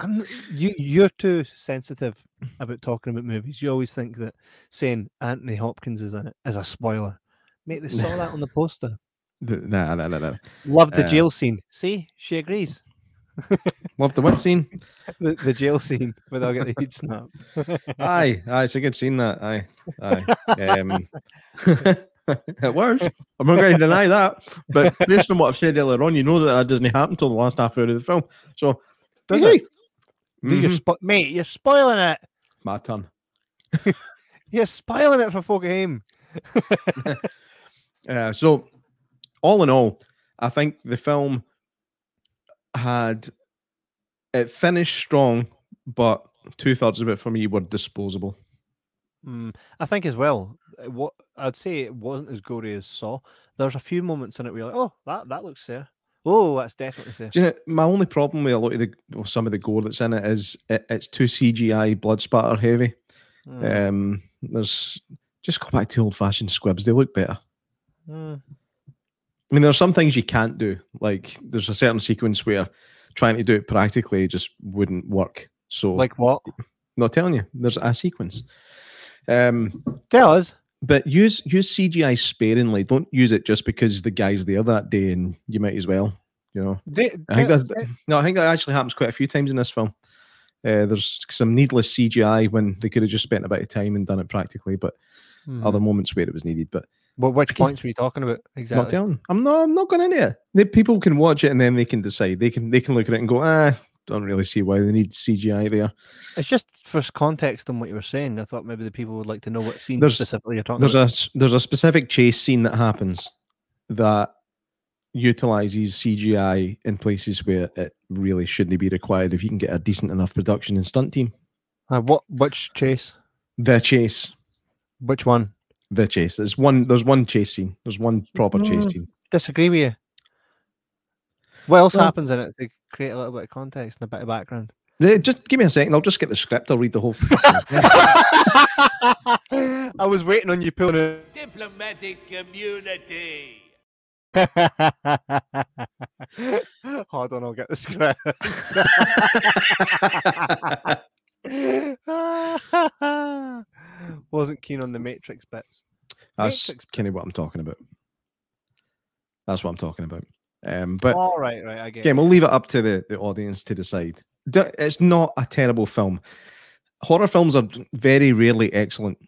I'm, you you're too sensitive about talking about movies. You always think that saying Anthony Hopkins is in it is a spoiler. Mate, they saw that on the poster. *laughs* Nah, nah, nah, nah. Love the Uh, jail scene. See, she agrees. Love the what scene? *laughs* The, the jail scene where they'll get the heat snap. *laughs* Aye, aye, it's a good scene. That aye, aye. Um, *laughs* it was. I'm not going to deny that. But based on what I've said earlier on, you know that that doesn't happen until the last half hour of the film. So, Does it? Dude, you're spo- mate, you're spoiling it. My turn. You're spoiling it for at home. Uh, so, all in all, I think the film had it finished strong, but two thirds of it for me were disposable. Mm, I think as well. What I'd say it wasn't as gory as Saw. There's a few moments in it where you're like, oh, that that looks there. Oh, that's definitely there. Do you know, my only problem with a lot of the well, some of the gore that's in it is it, it's too CGI blood spatter heavy. Mm, Um, there's just go back to old fashioned squibs; they look better. mm. I mean, there's some things you can't do. Like there's a certain sequence where trying to do it practically just wouldn't work. So, Like what? not telling you, there's a sequence. Um, Tell us. but use use CGI sparingly. Don't use it just because the guy's there that day, and you might as well. You know, I think that's no. I think that actually happens quite a few times in this film. Uh, there's some needless CGI when they could have just spent a bit of time and done it practically, but Hmm. other moments where it was needed. But Well, which points were you talking about not exactly? telling. I'm not. I'm not going into it. People can watch it and then they can decide. They can. They can look at it and go, ah, don't really see why they need CGI there. It's just for context on what you were saying. I thought maybe the people would like to know what scene There's- specifically you're talking There's about. a there's a specific chase scene that happens that utilizes CGI in places where it really shouldn't be required. If you can get a decent enough production and stunt team, Uh, what? Which chase? the chase, Which one? The chase. There's one. There's one chase scene. There's one proper chase Mm. scene. Disagree with you. What else Well- happens in it to create a little bit of context and a bit of background? Just give me a second. I'll just get the script. I'll read the whole. *laughs* thing. I was waiting on you pulling it. Diplomatic community. *laughs* Hold on, I'll get the script. *laughs* Wasn't keen on the Matrix bits. That's Matrix kind of what I'm talking about. That's what I'm talking about. Um, but All right, right, I get. again, it. we'll leave it up to the, the audience to decide. It's not a terrible film. Horror films are very rarely excellent.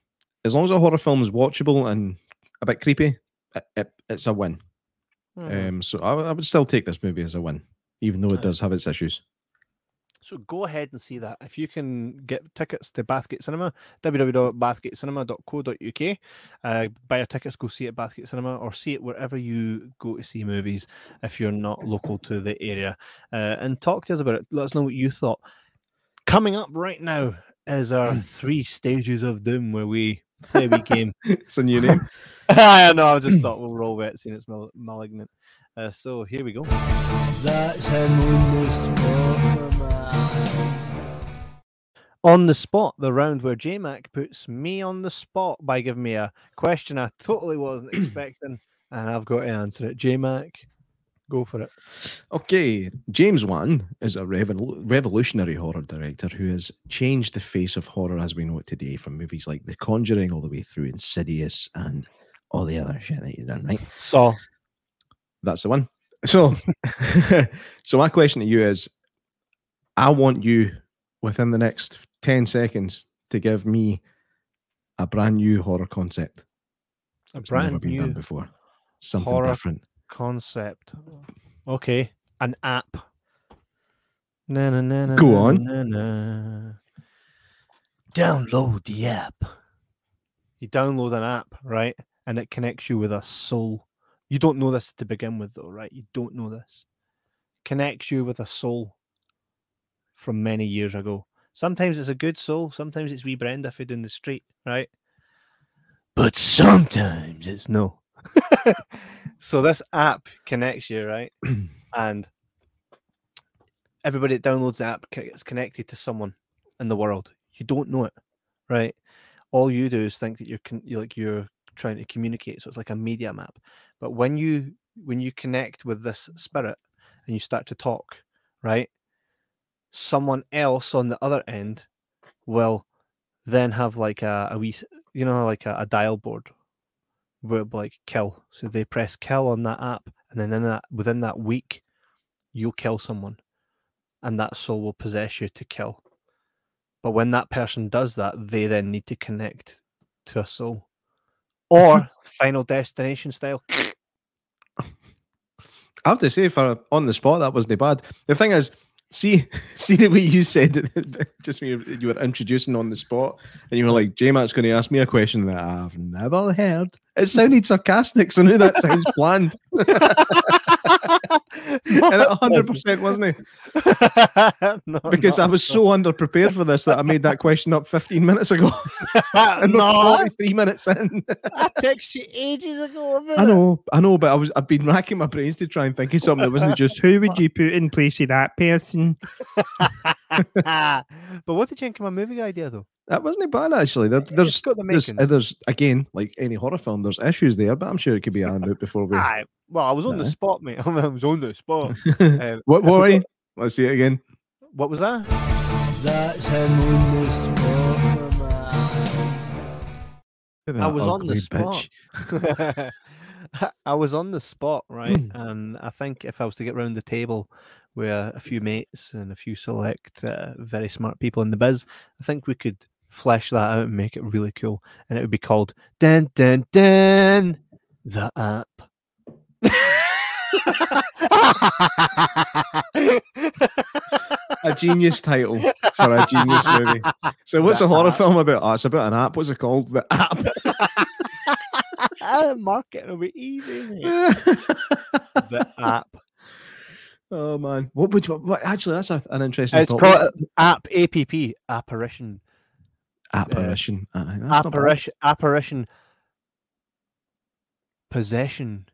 As long as a horror film is watchable and a bit creepy, it, it- it's a win. Mhm. Um, so I, I would still take this movie as a win, even though it does have its issues. So go ahead and see that. If you can get tickets to Bathgate Cinema, www.bathgatecinema.co.uk. Uh, buy your tickets, go see it at Bathgate Cinema, or see it wherever you go to see movies if you're not local to the area. Uh, and talk to us about it. Let us know what you thought. Coming up right now is our three stages of doom where we play a game. *laughs* it's a new name. *laughs* I know. I just thought we'll roll with it, seeing it's mal- malignant. Uh, so here we go. That's him on the spot, On the spot, the round where J Mac puts me on the spot by giving me a question I totally wasn't *clears throat* expecting, and I've got to answer it. J Mac, go for it. Okay, James Wan is a revol- revolutionary horror director who has changed the face of horror as we know it today, from movies like The Conjuring all the way through Insidious and all the other shit that he's done. Right? Saw. That's the one. So, *laughs* so my question to you is: I want you within the next ten seconds to give me a brand new horror concept. A It's never brand been done new before. Something horror different. concept. Okay, an app. Na, na, na, na, Go on. na, na. Download the app. You download an app, right, and it connects you with a soul. You don't know this to begin with, though, right? You don't know this. Connects you with a soul from many years ago. Sometimes it's a good soul. Sometimes it's wee Brenda food in the street, right? But sometimes it's no. *laughs* so this app connects you, right? *clears throat* and everybody that downloads the app gets connected to someone in the world. You don't know it, right? All you do is think that you're, con- you're like you're trying to communicate. So it's like a media map. But when you when you connect with this spirit and you start to talk, right? Someone else on the other end will then have like a, a wee, you know, like a, a dial board where it'll like kill. So they press kill on that app, and then in that within that week, you'll kill someone, and that soul will possess you to kill. But when that person does that, they then need to connect to a soul, or *laughs* Final Destination style. I have to say, for on the spot, that wasn't bad. The thing is, see, *laughs* see the way you said it, *laughs* just when you, were introducing on the spot, and you were like, J Mac's going to ask me a question that I've never heard. It sounded sarcastic, so now that sounds planned. *laughs* and 100% wasn't it? *laughs* No, Because I was so underprepared for this that I made that *laughs* question up 15 minutes ago. *laughs* and No. 43 minutes in. I texted you ages ago. I know, I know, but I was I've been racking my brains to try and think of something that wasn't just who would you put in place of that person? but what did you think of my movie idea, though? That wasn't it bad actually. There, there's, it's got the there's, makings. there's again like any horror film. There's issues there, but I'm sure it could be ironed out before we. Aye, well, I was on the spot, mate. *laughs* I was on the spot. *laughs* Um, what? What? Were you? got- Let's see it again. What was that? That's him on the spot. I was on the spot. I- *laughs* I was on the spot, right? and I think if I was to get round the table with a, a few mates and a few select uh, very smart people in the biz, I think we could flesh that out and make it really cool. And it would be called Den Den Den the app. A genius title for a genius movie. So what's The a horror app. film about? Oh, it's about an app. What's it called? The app. *laughs* Marketing will be easy. the app. *laughs* oh man, what would you? What, actually, that's a, an interesting. It's thought. called uh, app app apparition apparition. Not apparition apparition possession.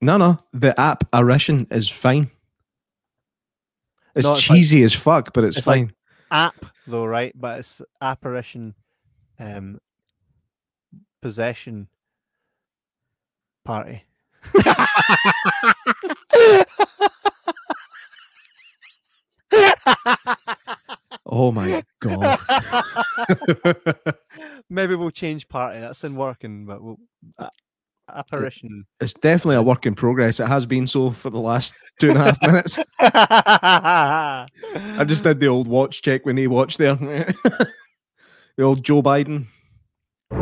No, no, the apparition is fine. It's No, it's like- cheesy as fuck, but it's, it's like- fine. app though, right? But it's apparition, um, possession party. *laughs* oh my god. *laughs* Maybe we'll change party. That's in working, but we'll, uh, apparition. It's definitely a work in progress. It has been so for the last two and a half minutes. *laughs* I just did the old watch check when he watched there. *laughs* the old Joe Biden.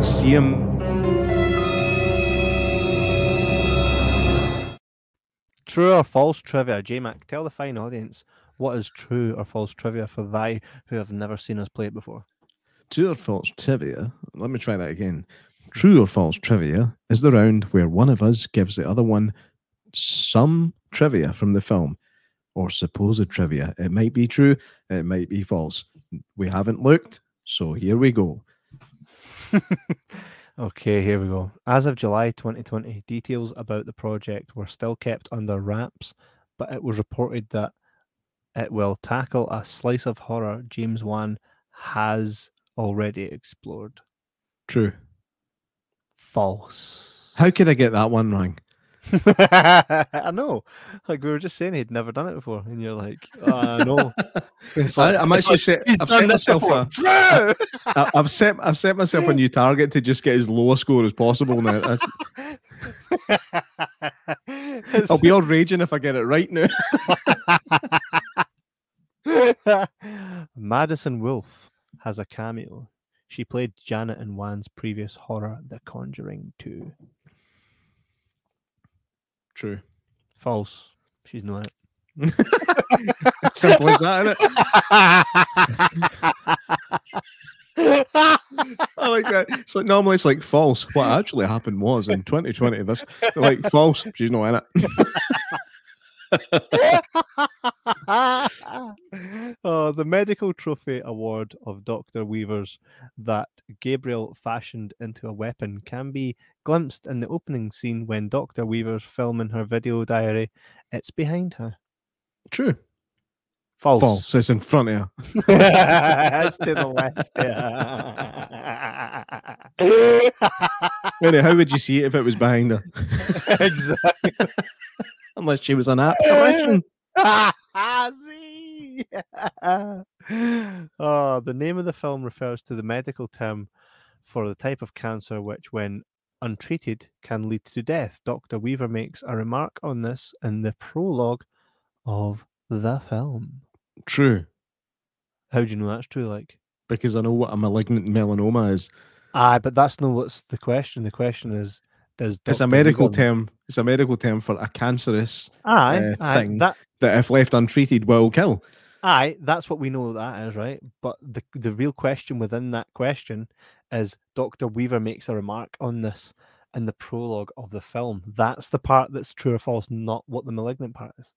See him. True or false trivia? J Mac, tell the fine audience what is true or false trivia for thy who have never seen us play it before. True or false trivia? Let me try that again. True or false trivia is the round where one of us gives the other one some trivia from the film or supposed trivia. It might be true, it might be false. We haven't looked, so here we go. *laughs* Okay, here we go. As of July 2020, details about the project were still kept under wraps, but it was reported that it will tackle a slice of horror James Wan has already explored. True. False. How could I get that one wrong? *laughs* I know. Like we were just saying, he'd never done it before, and you're like, uh, no. *laughs* It's *laughs* I, like- I'm actually like, set, I've set myself before." a! I, I've set I've set myself a new target to just get as low a score as possible now. That's- I'll be all raging if I get it right now. *laughs* Madison Wolfe has a cameo. She played Janet in Wan's previous horror, The Conjuring 2. True. False. She's not it. *laughs* Simple as that, innit? I like that. It's like normally it's like false. What actually happened was in 2020. This like false. She's not in it. *laughs* *laughs* oh, the medical trophy award of Dr. Weaver's that Gabriel fashioned into a weapon can be glimpsed in the opening scene when Dr. Weaver's filming her video diary. It's behind her. True. False. False. It's in front of her. *laughs* it's to the left. Yeah. Really, how would you see it if it was behind her? *laughs* exactly. Unless she was an apparition. See? oh, the name of the film refers to the medical term for the type of cancer which, when untreated, can lead to death. Dr. Weaver makes a remark on this in the prologue of the film. True. How do you know that's true? Like, Because I know what a malignant melanoma is. aye, but that's not what's the question. The question is, does It's a medical term. It's a medical term for a cancerous Aye, uh, aye, thing that that, if left untreated, will kill. Aye, that's what we know that is, right? But the the real question within that question is Dr. Weaver makes a remark on this in the prologue of the film. That's the part that's true or false, not what the malignant part is.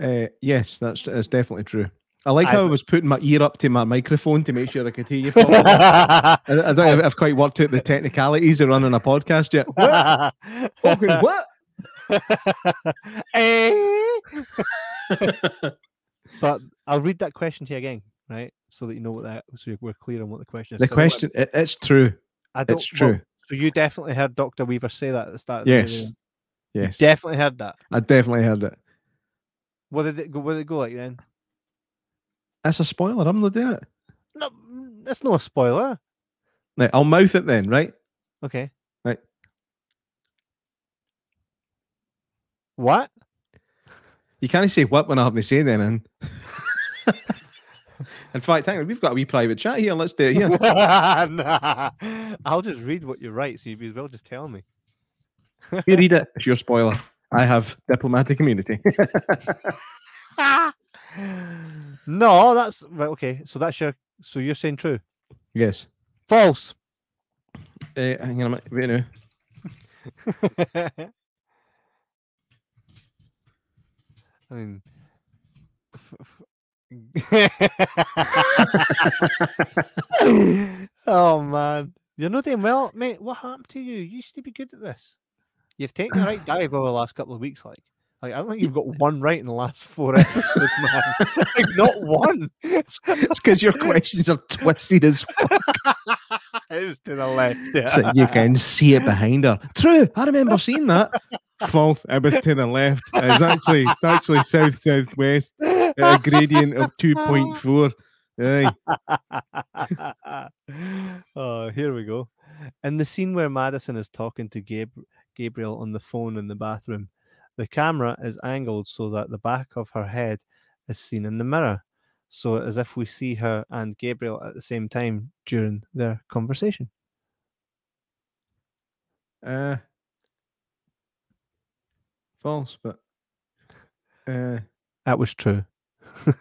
Uh, yes, that's that's definitely true. I like how I but- was putting my ear up to my microphone to make sure I could hear you. I, *laughs* I don't know if I've quite worked out the technicalities of running a podcast yet. What? *laughs* Fucking what? Eh? *laughs* but I'll read that question to you again, right? So that you know what that so we're clear on what the question is. The So what- question, it, it's true. I don't, it's well, true. so you definitely heard Dr. Weaver say that at the start of the Yes. You Yes, Definitely heard that. I definitely heard it. What did it go what did it go like then? That's a spoiler. I'm not doing it. No, that's not a spoiler. Right, I'll mouth it then, right? Okay. Right. What? You can't say what when I haven't said anything. *laughs* In fact, hang on, we've got a wee private chat here. Let's do it here. *laughs* nah. I'll just read what you write, so you as well just tell me. you read it. It's your spoiler. I have diplomatic immunity. *laughs* no, that's right. Okay, so that's your. So you're saying true? yes. False. Uh, hang on a minute. Wait now. *laughs* I mean. f- f- *laughs* oh man, you're not doing well, mate. What happened to you? You used to be good at this. You've taken the right dive over the last couple of weeks. Like, like I don't think you've got one right in the last four *laughs* episodes, man. *laughs* like, not one. It's because your questions are twisted as fuck. *laughs* it was to the left. Yeah. So you can see it behind her. True. I remember seeing that. False. It was to the left. It's actually it's actually south southwest at a gradient of two point four. Aye. oh, here we go. In the scene where Madison is talking to Gab- Gabriel on the phone in the bathroom, the camera is angled so that the back of her head is seen in the mirror. So as if we see her and Gabriel at the same time during their conversation. Uh, false, but uh, That was true. uh,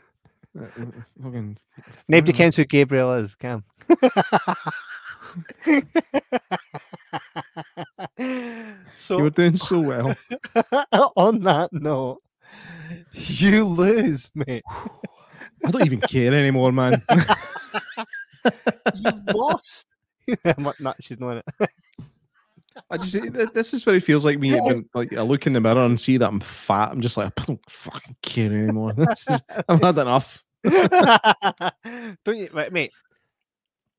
fucking Nobody cares who Gabriel is, Cam. *laughs* *laughs* so you're doing so well. on that note, you lose, mate. *sighs* I don't even care anymore, man. You lost. *laughs* What- nah, she's not in it. I just eh, this is what it feels like me. When, like I look in the mirror and see that I'm fat. I'm just like I don't fucking care anymore. *laughs* This is, I've had enough. Don't you, mate?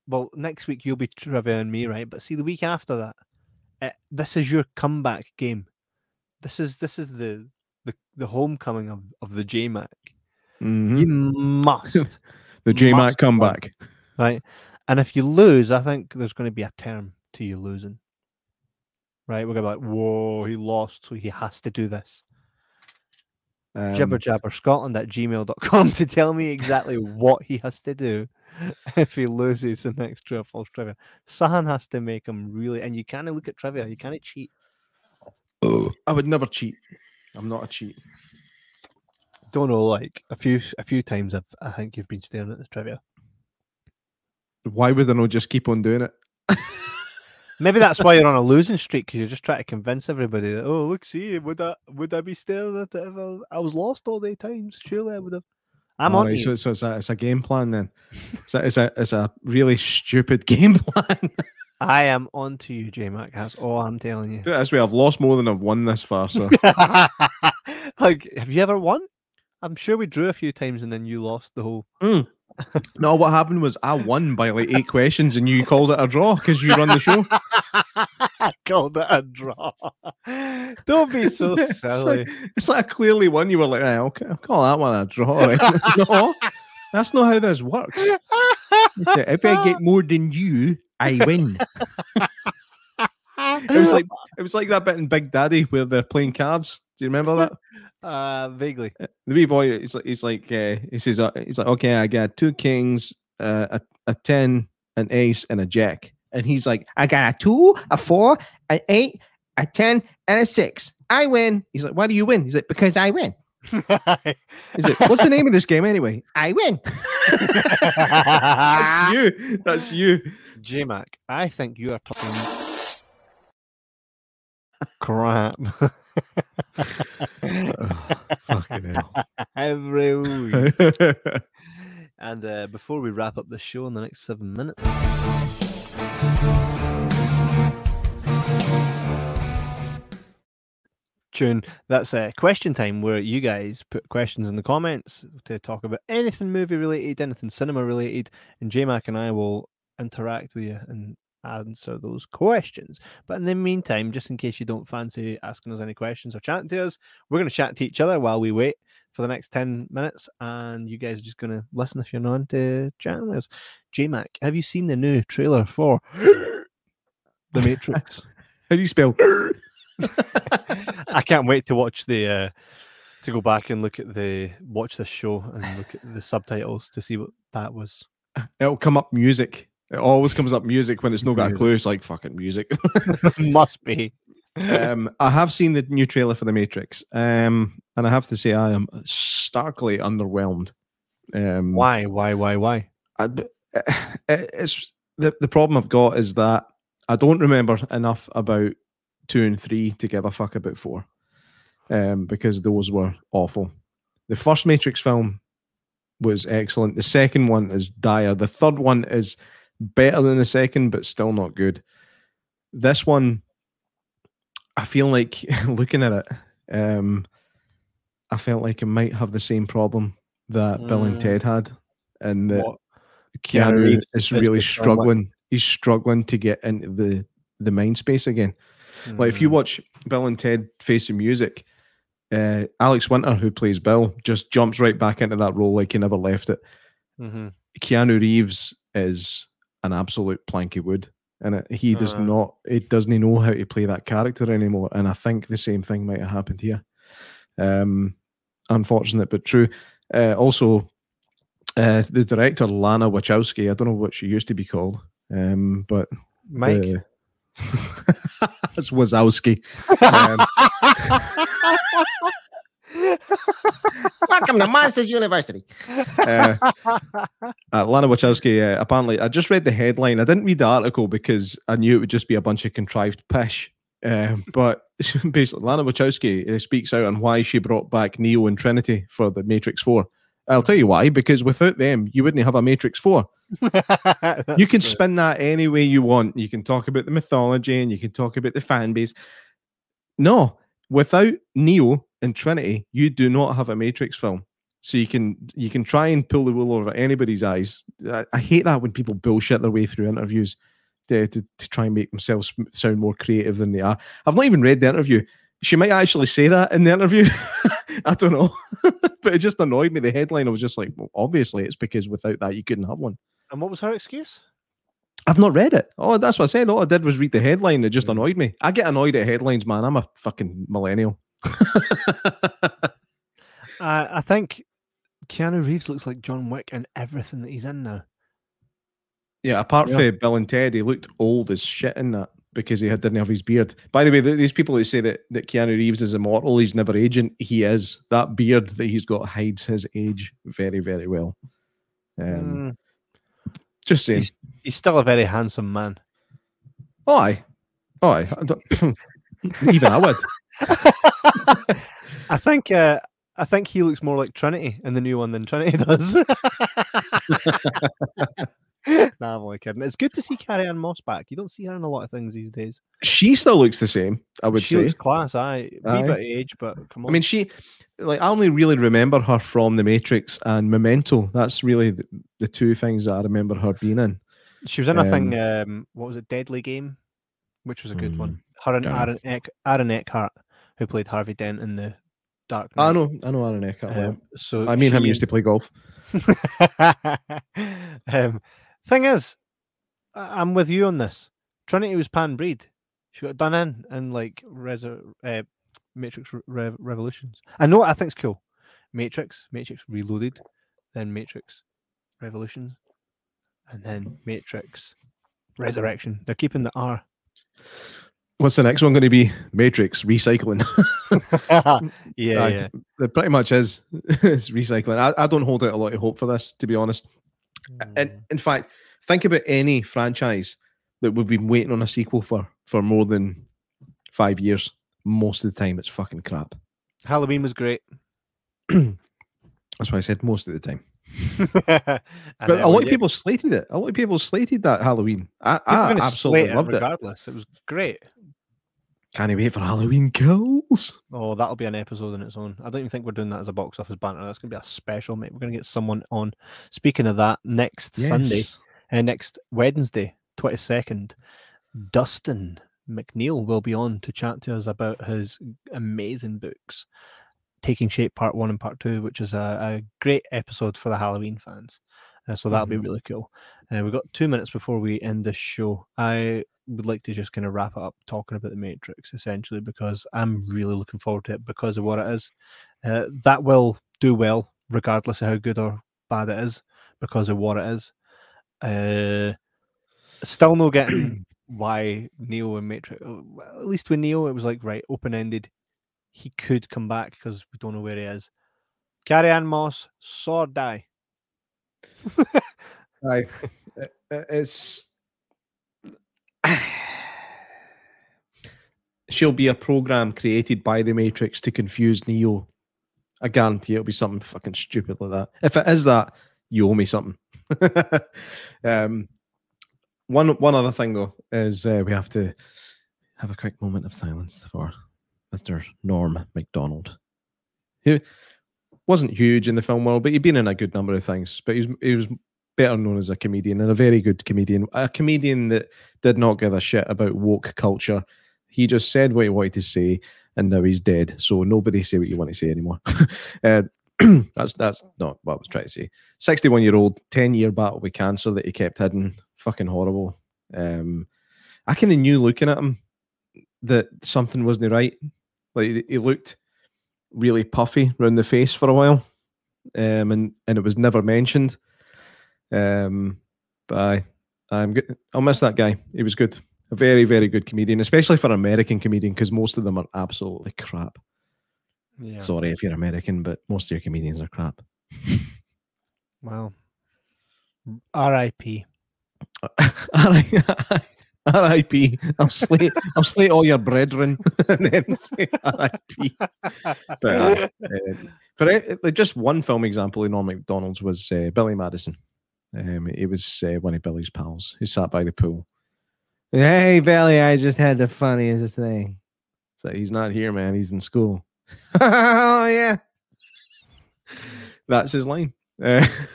Well, next week you'll be trivia and me, right? But see, the week after that, uh, this is your comeback game. This is this is the the, the homecoming of, of the J Mac. Mhm. You must, *laughs* The J Mac must win, comeback. right? And if you lose, I think there's going to be a term to you losing. Right? We're gonna be like, whoa, he lost, so he has to do this. Um, jibber jabber Scotland at gmail.com to tell me exactly *laughs* what he has to do if he loses the next true or false trivia. Sahan has to make him really, and you can't look at trivia, you can't cheat. I would never cheat. I'm not a cheat. Don't know, like a few a few times I've, I think you've been staring at the trivia. Why would I not just keep on doing it? *laughs* Maybe that's why you're on a losing streak because you're just trying to convince everybody that oh look see would I would I be staring at it if I, I was lost all the times? Surely I would have. I'm on Alright, to you. so, so it's a it's a game plan then. It's a, it's a it's a really stupid *laughs* game plan. I am on to you, J Mac. That's all I'm telling you. It this way, I've lost more than I've won this far. So *laughs* like, have you ever won? I'm sure we drew a few times and then you lost the whole. Hmm. No, what happened was I won by like eight questions, and you called it a draw because you run the show. I *laughs* called it a draw. Don't be so it's, silly. like, it's like I clearly won. You were like, right, okay, I'll call that one a draw. *laughs* no, that's not how this works. If I get more than you, I win. *laughs* It was like it was like that bit in Big Daddy where they're playing cards. Do you remember that? Uh, vaguely. The wee boy, he's like, he's like, uh, he says, uh, he's like, okay, I got two kings, uh, a, a ten, an ace, and a jack. And he's like, I got a two, a four, an eight, a ten, and a six. I win. He's like, why do you win? He's like, because I win. Is it? what's the name of this game anyway? I win. *laughs* That's you. That's you. J Mac, I think you are talking crap. *laughs* *laughs* Fucking hell. *laughs* Every week. *laughs* and uh, before we wrap up the show in the next seven minutes. Tune. That's a uh, question time where you guys put questions in the comments to talk about anything movie related, anything cinema related, and J Mac and I will interact with you and answer those questions. But in the meantime, just in case you don't fancy asking us any questions or chatting to us, we're going to chat to each other while we wait for the next 10 minutes. And you guys are just going to listen if you're not into chatting with us. JMac, have you seen the new trailer for *gasps* The Matrix? *laughs* How do you spell? *laughs* *laughs* I can't wait to watch the. Uh, to go back and look at the watch this show and look at the subtitles to see what that was. It'll come up music. It always comes up music when it's no got a clue. It's like fucking music. *laughs* Must be. um, I have seen the new trailer for The Matrix, um, and I have to say I am starkly underwhelmed. Um, Why? Why? Why? Why? I, b- it's the the problem I've got is that I don't remember enough about two and three to give a fuck about four, um, because those were awful. The first Matrix film was excellent. The second one is dire. The third one is better than the second, but still not good. This one, I feel like *laughs* looking at it, um, I felt like it might have the same problem that Bill and Mm. Ted had, and that What? Keanu, Reeves is really struggling. He's struggling to get into the the mind space again. Like if you Mm. watch Bill and Ted Face the Music, uh, Alex Winter, who plays Bill, just jumps right back into that role like he never left it. Mhm. Keanu Reeves is an absolute plank of wood, and it, he does Uh. not. He doesn't know how to play that character anymore. And I think the same thing might have happened here. Um, unfortunate but true. Uh, also, uh, the director Lana Wachowski. I don't know what she used to be called, um, but Mike. uh, *laughs* it's Wazowski. *laughs* Um, *laughs* Welcome to Monsters University. uh, *laughs* uh, Lana Wachowski, uh, apparently, I just read the headline. I didn't read the article because I knew it would just be a bunch of contrived pish. Uh, *laughs* but *laughs* basically, Lana Wachowski uh, speaks out on why she brought back Neo and Trinity for the Matrix 4. I'll tell you why. Because without them, you wouldn't have a Matrix Four. you can spin that any way you want. You can talk about the mythology and you can talk about the fan base. No, without Neo and Trinity, you do not have a Matrix film. So you can you can try and pull the wool over anybody's eyes. I, I hate that when people bullshit their way through interviews to, to, to try and make themselves sound more creative than they are. I've not even read the interview. She might actually say that in the interview. *laughs* I don't know, *laughs* but it just annoyed me. The headline, I was just like, well, obviously, it's because without that, you couldn't have one. And what was her excuse? I've not read it. Oh, that's what I said. All I did was read the headline. It just hmm. annoyed me. I get annoyed at headlines, man. I'm a fucking millennial. I I think Keanu Reeves looks like John Wick in everything that he's in now. Yeah, apart Yeah. from Bill and Ted, he looked old as shit in that because he had, didn't have his beard. By the way, th- these people who say that, that Keanu Reeves is immortal, he's never aging, he is. That beard that he's got hides his age very, very well. Um, Just saying. He's, he's still a very handsome man. Oh, aye. Oh, aye. I don't- *coughs* Even I would. *laughs* I think uh, I think he looks more like Trinity in the new one than Trinity *laughs* does. *laughs* nah, I'm only kidding. It's good to see Carrie-Anne Moss back. You don't see her in a lot of things these days. She still looks the same, I would she say. looks class. I Aye. bit age, but come on. I mean, she, like, I only really remember her from The Matrix and Memento. That's really the, the two things that I remember her being in. she was in a thing. Um, what was it? Deadly Game, which was a good one. Her and. Aaron Eck, Aaron Eckhart, who played Harvey Dent in the Dark I know, I know Aaron Eckhart. Um, so I mean, him used to play golf. *laughs* um, thing is, I- I'm with you on this. Trinity was pan breed. She got done in in like Resur- uh, Matrix Re- Revolutions. I know what I think's cool. Matrix, Matrix Reloaded, then Matrix Revolutions, and then Matrix Resurrection. They're keeping the R. What's the next one going to be? Matrix recycling. *laughs* Yeah, Aye, yeah. It pretty much is. *laughs* it's recycling. I, I don't hold out a lot of hope for this, to be honest. Mm. And in fact, think about any franchise that we've been waiting on a sequel for for more than five years. Most of the time, it's fucking crap. Halloween was great. *clears throat* That's why I said most of the time. *laughs* but But a lot of people slated it. A lot of people slated that Halloween. I, I absolutely loved it. regardless. It was great. Can't he wait for Halloween kills. Oh, that'll be an episode in its own. I don't even think we're doing that as a box office banter. That's gonna be a special, mate. We're gonna get someone on. Speaking of that, next Sunday, uh, next Wednesday, twenty second, Dustin McNeill will be on to chat to us about his amazing books, Taking Shape Part One and Part Two, which is a, a great episode for the Halloween fans. Uh, so that'll be Mhm. really cool. Uh, we've got two minutes before we end this show. I would like to just kind of wrap it up talking about the Matrix essentially because I'm really looking forward to it because of what it is. Uh, that will do well regardless of how good or bad it is because of what it is. Uh, still no getting *clears throat* why Neo and Matrix. uh, At least with Neo, it was like right open ended. He could come back because we don't know where he is. Carrie-Anne Moss, sword die. *laughs* Aye. It- it- It's *sighs* she'll be a program created by the Matrix to confuse Neo. I guarantee it'll be something fucking stupid like that. If it is that, you owe me something. *laughs* um, one one other thing though is uh, we have to have a quick moment of silence for Mr. Norm Macdonald, who wasn't huge in the film world, but he'd been in a good number of things. But he was better known as a comedian and a very good comedian, a comedian that did not give a shit about woke culture. He just said what he wanted to say, and now he's dead. So nobody say what you want to say anymore. *laughs* uh, *clears throat* that's that's not what I was trying to say. Sixty-one year old, ten year battle with cancer that he kept hidden. Fucking horrible. Um, I kind of knew looking at him that something wasn't right. Like he looked really puffy around the face for a while, um, and and it was never mentioned. Um, but I, I'm good. I'll miss that guy. He was good, a very very good comedian, especially for an American comedian because most of them are absolutely crap. Yeah. Sorry if you're American, but most of your comedians are crap. *laughs* Well, R.I.P. *laughs* R.I.P. I'll slate. I'll slate all your brethren *laughs* and then say R.I.P. But uh, uh, For like just one film example in Norm Macdonald's was uh, Billy Madison. Um, it was uh, one of Billy's pals who sat by the pool. Hey, Billy, I just had the funniest thing. So he's not here, man. He's in school. *laughs* oh yeah, that's his line. Uh, *laughs*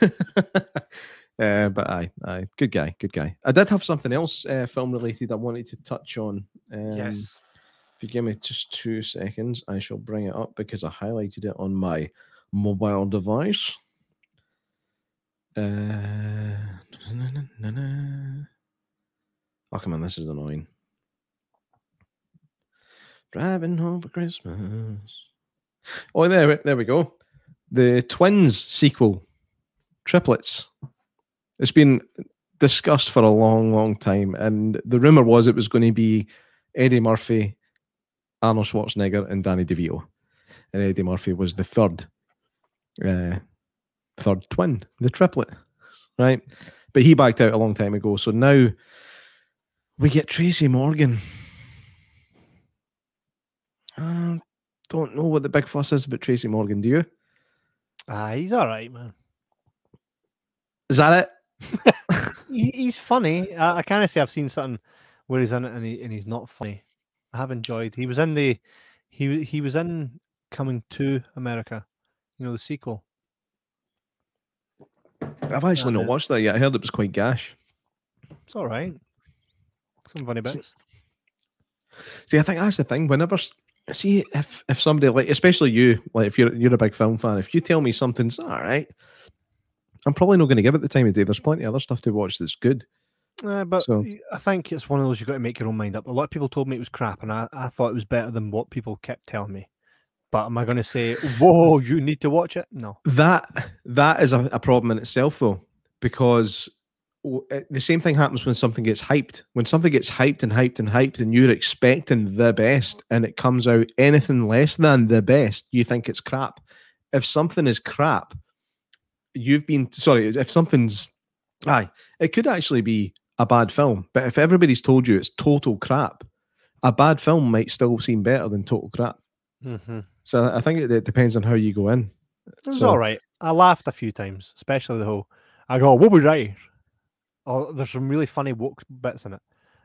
uh, but I, I, good guy, good guy. I did have something else uh, film related I wanted to touch on. Um, Yes. If you give me just two seconds, I shall bring it up because I highlighted it on my mobile device. Uh, na, na, na, oh, come on, this is annoying. Driving home for Christmas. Oh, there, there we go. The Twins sequel, Triplets. It's been discussed for a long, long time, and the rumor was it was going to be Eddie Murphy, Arnold Schwarzenegger, and Danny DeVito, and Eddie Murphy was the third, uh, third twin, the triplet, right? But he backed out a long time ago, so now we get Tracy Morgan. I don't know what the big fuss is about Tracy Morgan. Do you? Ah, he's all right, man. Is that it? *laughs* He's funny. I, I kind of say I've seen something where he's in it and, he, and he's not funny. I have enjoyed. He was in the he he was in Coming to America. You know the sequel. I've actually not watched that yet. I heard it was quite gash. It's all right. Some funny bits. See, I think that's the thing. Whenever see if if somebody like, especially you, like if you're you're a big film fan, if you tell me something's all right, I'm probably not going to give it the time of day. There's plenty of other stuff to watch that's good. Uh, but So- I think it's one of those you've got to make your own mind up. A lot of people told me it was crap, and I, I thought it was better than what people kept telling me. But am I going to say, "Whoa, you need to watch it"? No. That that is a, a problem in itself, though, because uh, the same thing happens when something gets hyped. When something gets hyped and hyped and hyped, and you're expecting the best, and it comes out anything less than the best, you think it's crap. If something is crap, you've been sorry. If something's aye, it could actually be a bad film. But if everybody's told you it's total crap, a bad film might still seem better than total crap. Mm-hmm. So I think it, it depends on how you go in. It was So- all right. I laughed a few times, especially the whole. I go, "What was right?" Oh, there's some really funny woke bits in it.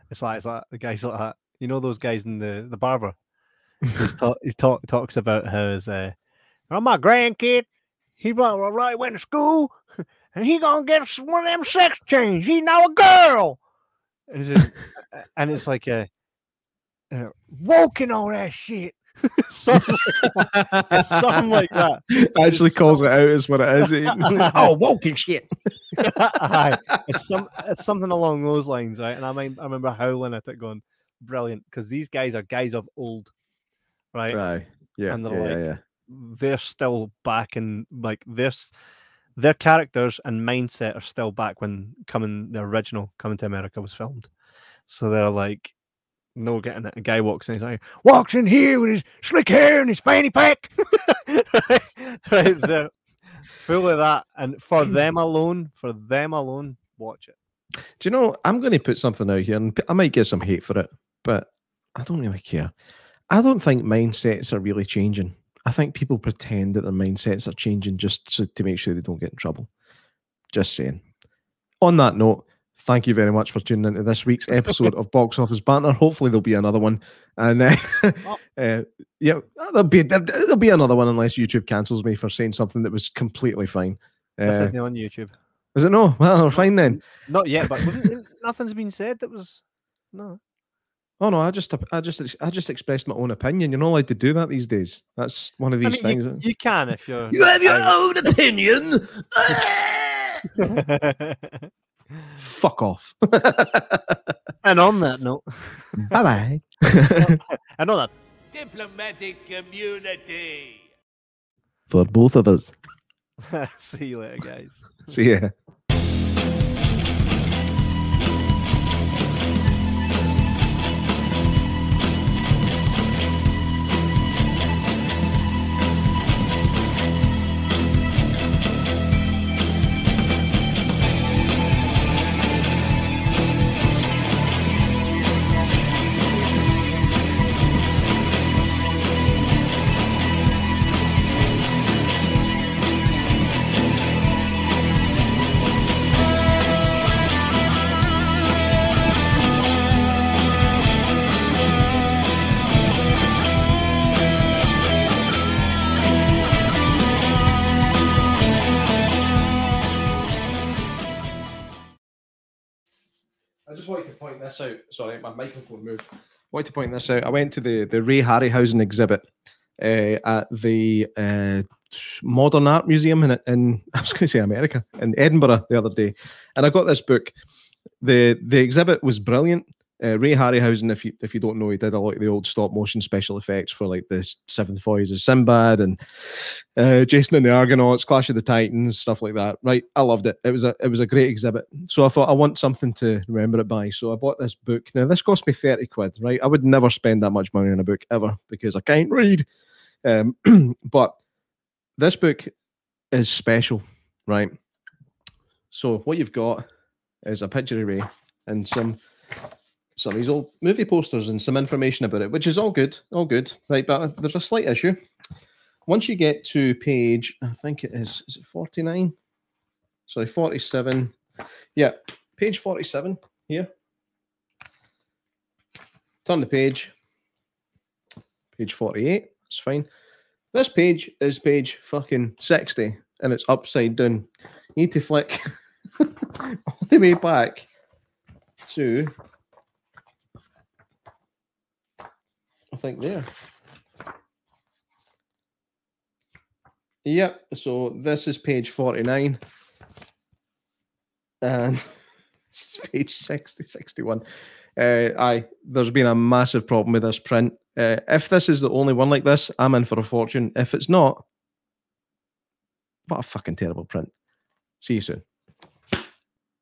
It's like it's like the guys like that. You know those guys in the the barber. He's talk, he talk, talks about how his uh, oh, my grandkid, he blah, went to school *laughs* and he gonna get one of them sex change. He now a girl. And it's, just, *laughs* and it's like uh, uh, woke and all that shit. Something, like, it's something like that. Actually *laughs* It's calls it out as what it is. *laughs* *laughs* oh, woke shit. Aye, it's some it's something along those lines, right? And I mean, I remember howling at it, going, "Brilliant!" Because these guys are guys of old, right? Aye. Yeah. And they're yeah, like- yeah, yeah. They're still back in like their s- their characters and mindset are still back when coming the original Coming to America was filmed. So they're like, no getting it. A guy walks in, he's like, walks in here with his slick hair and his fanny pack. right? right, they're full of that. And for them alone, for them alone, watch it. Do you know, I'm going to put something out here and I might get some hate for it, but I don't really care. I don't think mindsets are really changing. I think people pretend that their mindsets are changing just so, to make sure they don't get in trouble. Just saying. On that note, thank you very much for tuning into this week's episode of Box Office Banter. Hopefully, there'll be another one. And uh, *laughs* uh, yeah, there'll be there- there'll be another one unless YouTube cancels me for saying something that was completely fine. This Uh, isn't on YouTube. is it no? Well, we're fine then. Not yet, but *laughs* nothing's been said that was no. Oh no, I just I just I just expressed my own opinion. You're not allowed to do that these days. That's one of I these mean, things. you, you can if you're. You have your own opinion. *laughs* Fuck off. *laughs* and on that note, *laughs* bye bye. *laughs* and on that Diplomatic community. For both of us. See you later, guys. See ya. Sorry, my microphone moved. I wanted to point this out. I went to the the Ray Harryhausen exhibit uh, at the uh, Modern Art Museum in, in *laughs* I was going to say America in Edinburgh the other day, and I got this book. the The exhibit was brilliant. Uh, Ray Harryhausen, if you if you don't know, he did a lot of the old stop motion special effects for like the Seventh Voyage of Sinbad and uh, Jason and the Argonauts, Clash of the Titans, stuff like that. Right, I loved it. It was a it was a great exhibit. So I thought I want something to remember it by. So I bought this book. Now this cost me thirty quid. Right, I would never spend that much money on a book ever because I can't read. Um, *clears throat* but this book is special, right? So what you've got is a picture of Ray and some some of his old movie posters and some information about it, which is all good, all good, right? But uh, there's a slight issue. Once you get to page, I think it is, is it 49? Sorry, 47. Yeah, page 47 here. Turn the page. Page 48. It's fine. This page is page fucking 60 and it's upside down. You need to flick *laughs* all the way back to think there. Yep. So this is page 49. And *laughs* this is page 60, 61. Uh, aye, there's been a massive problem with this print. Uh, if this is the only one like this, I'm in for a fortune. If it's not, what a fucking terrible print. See you soon.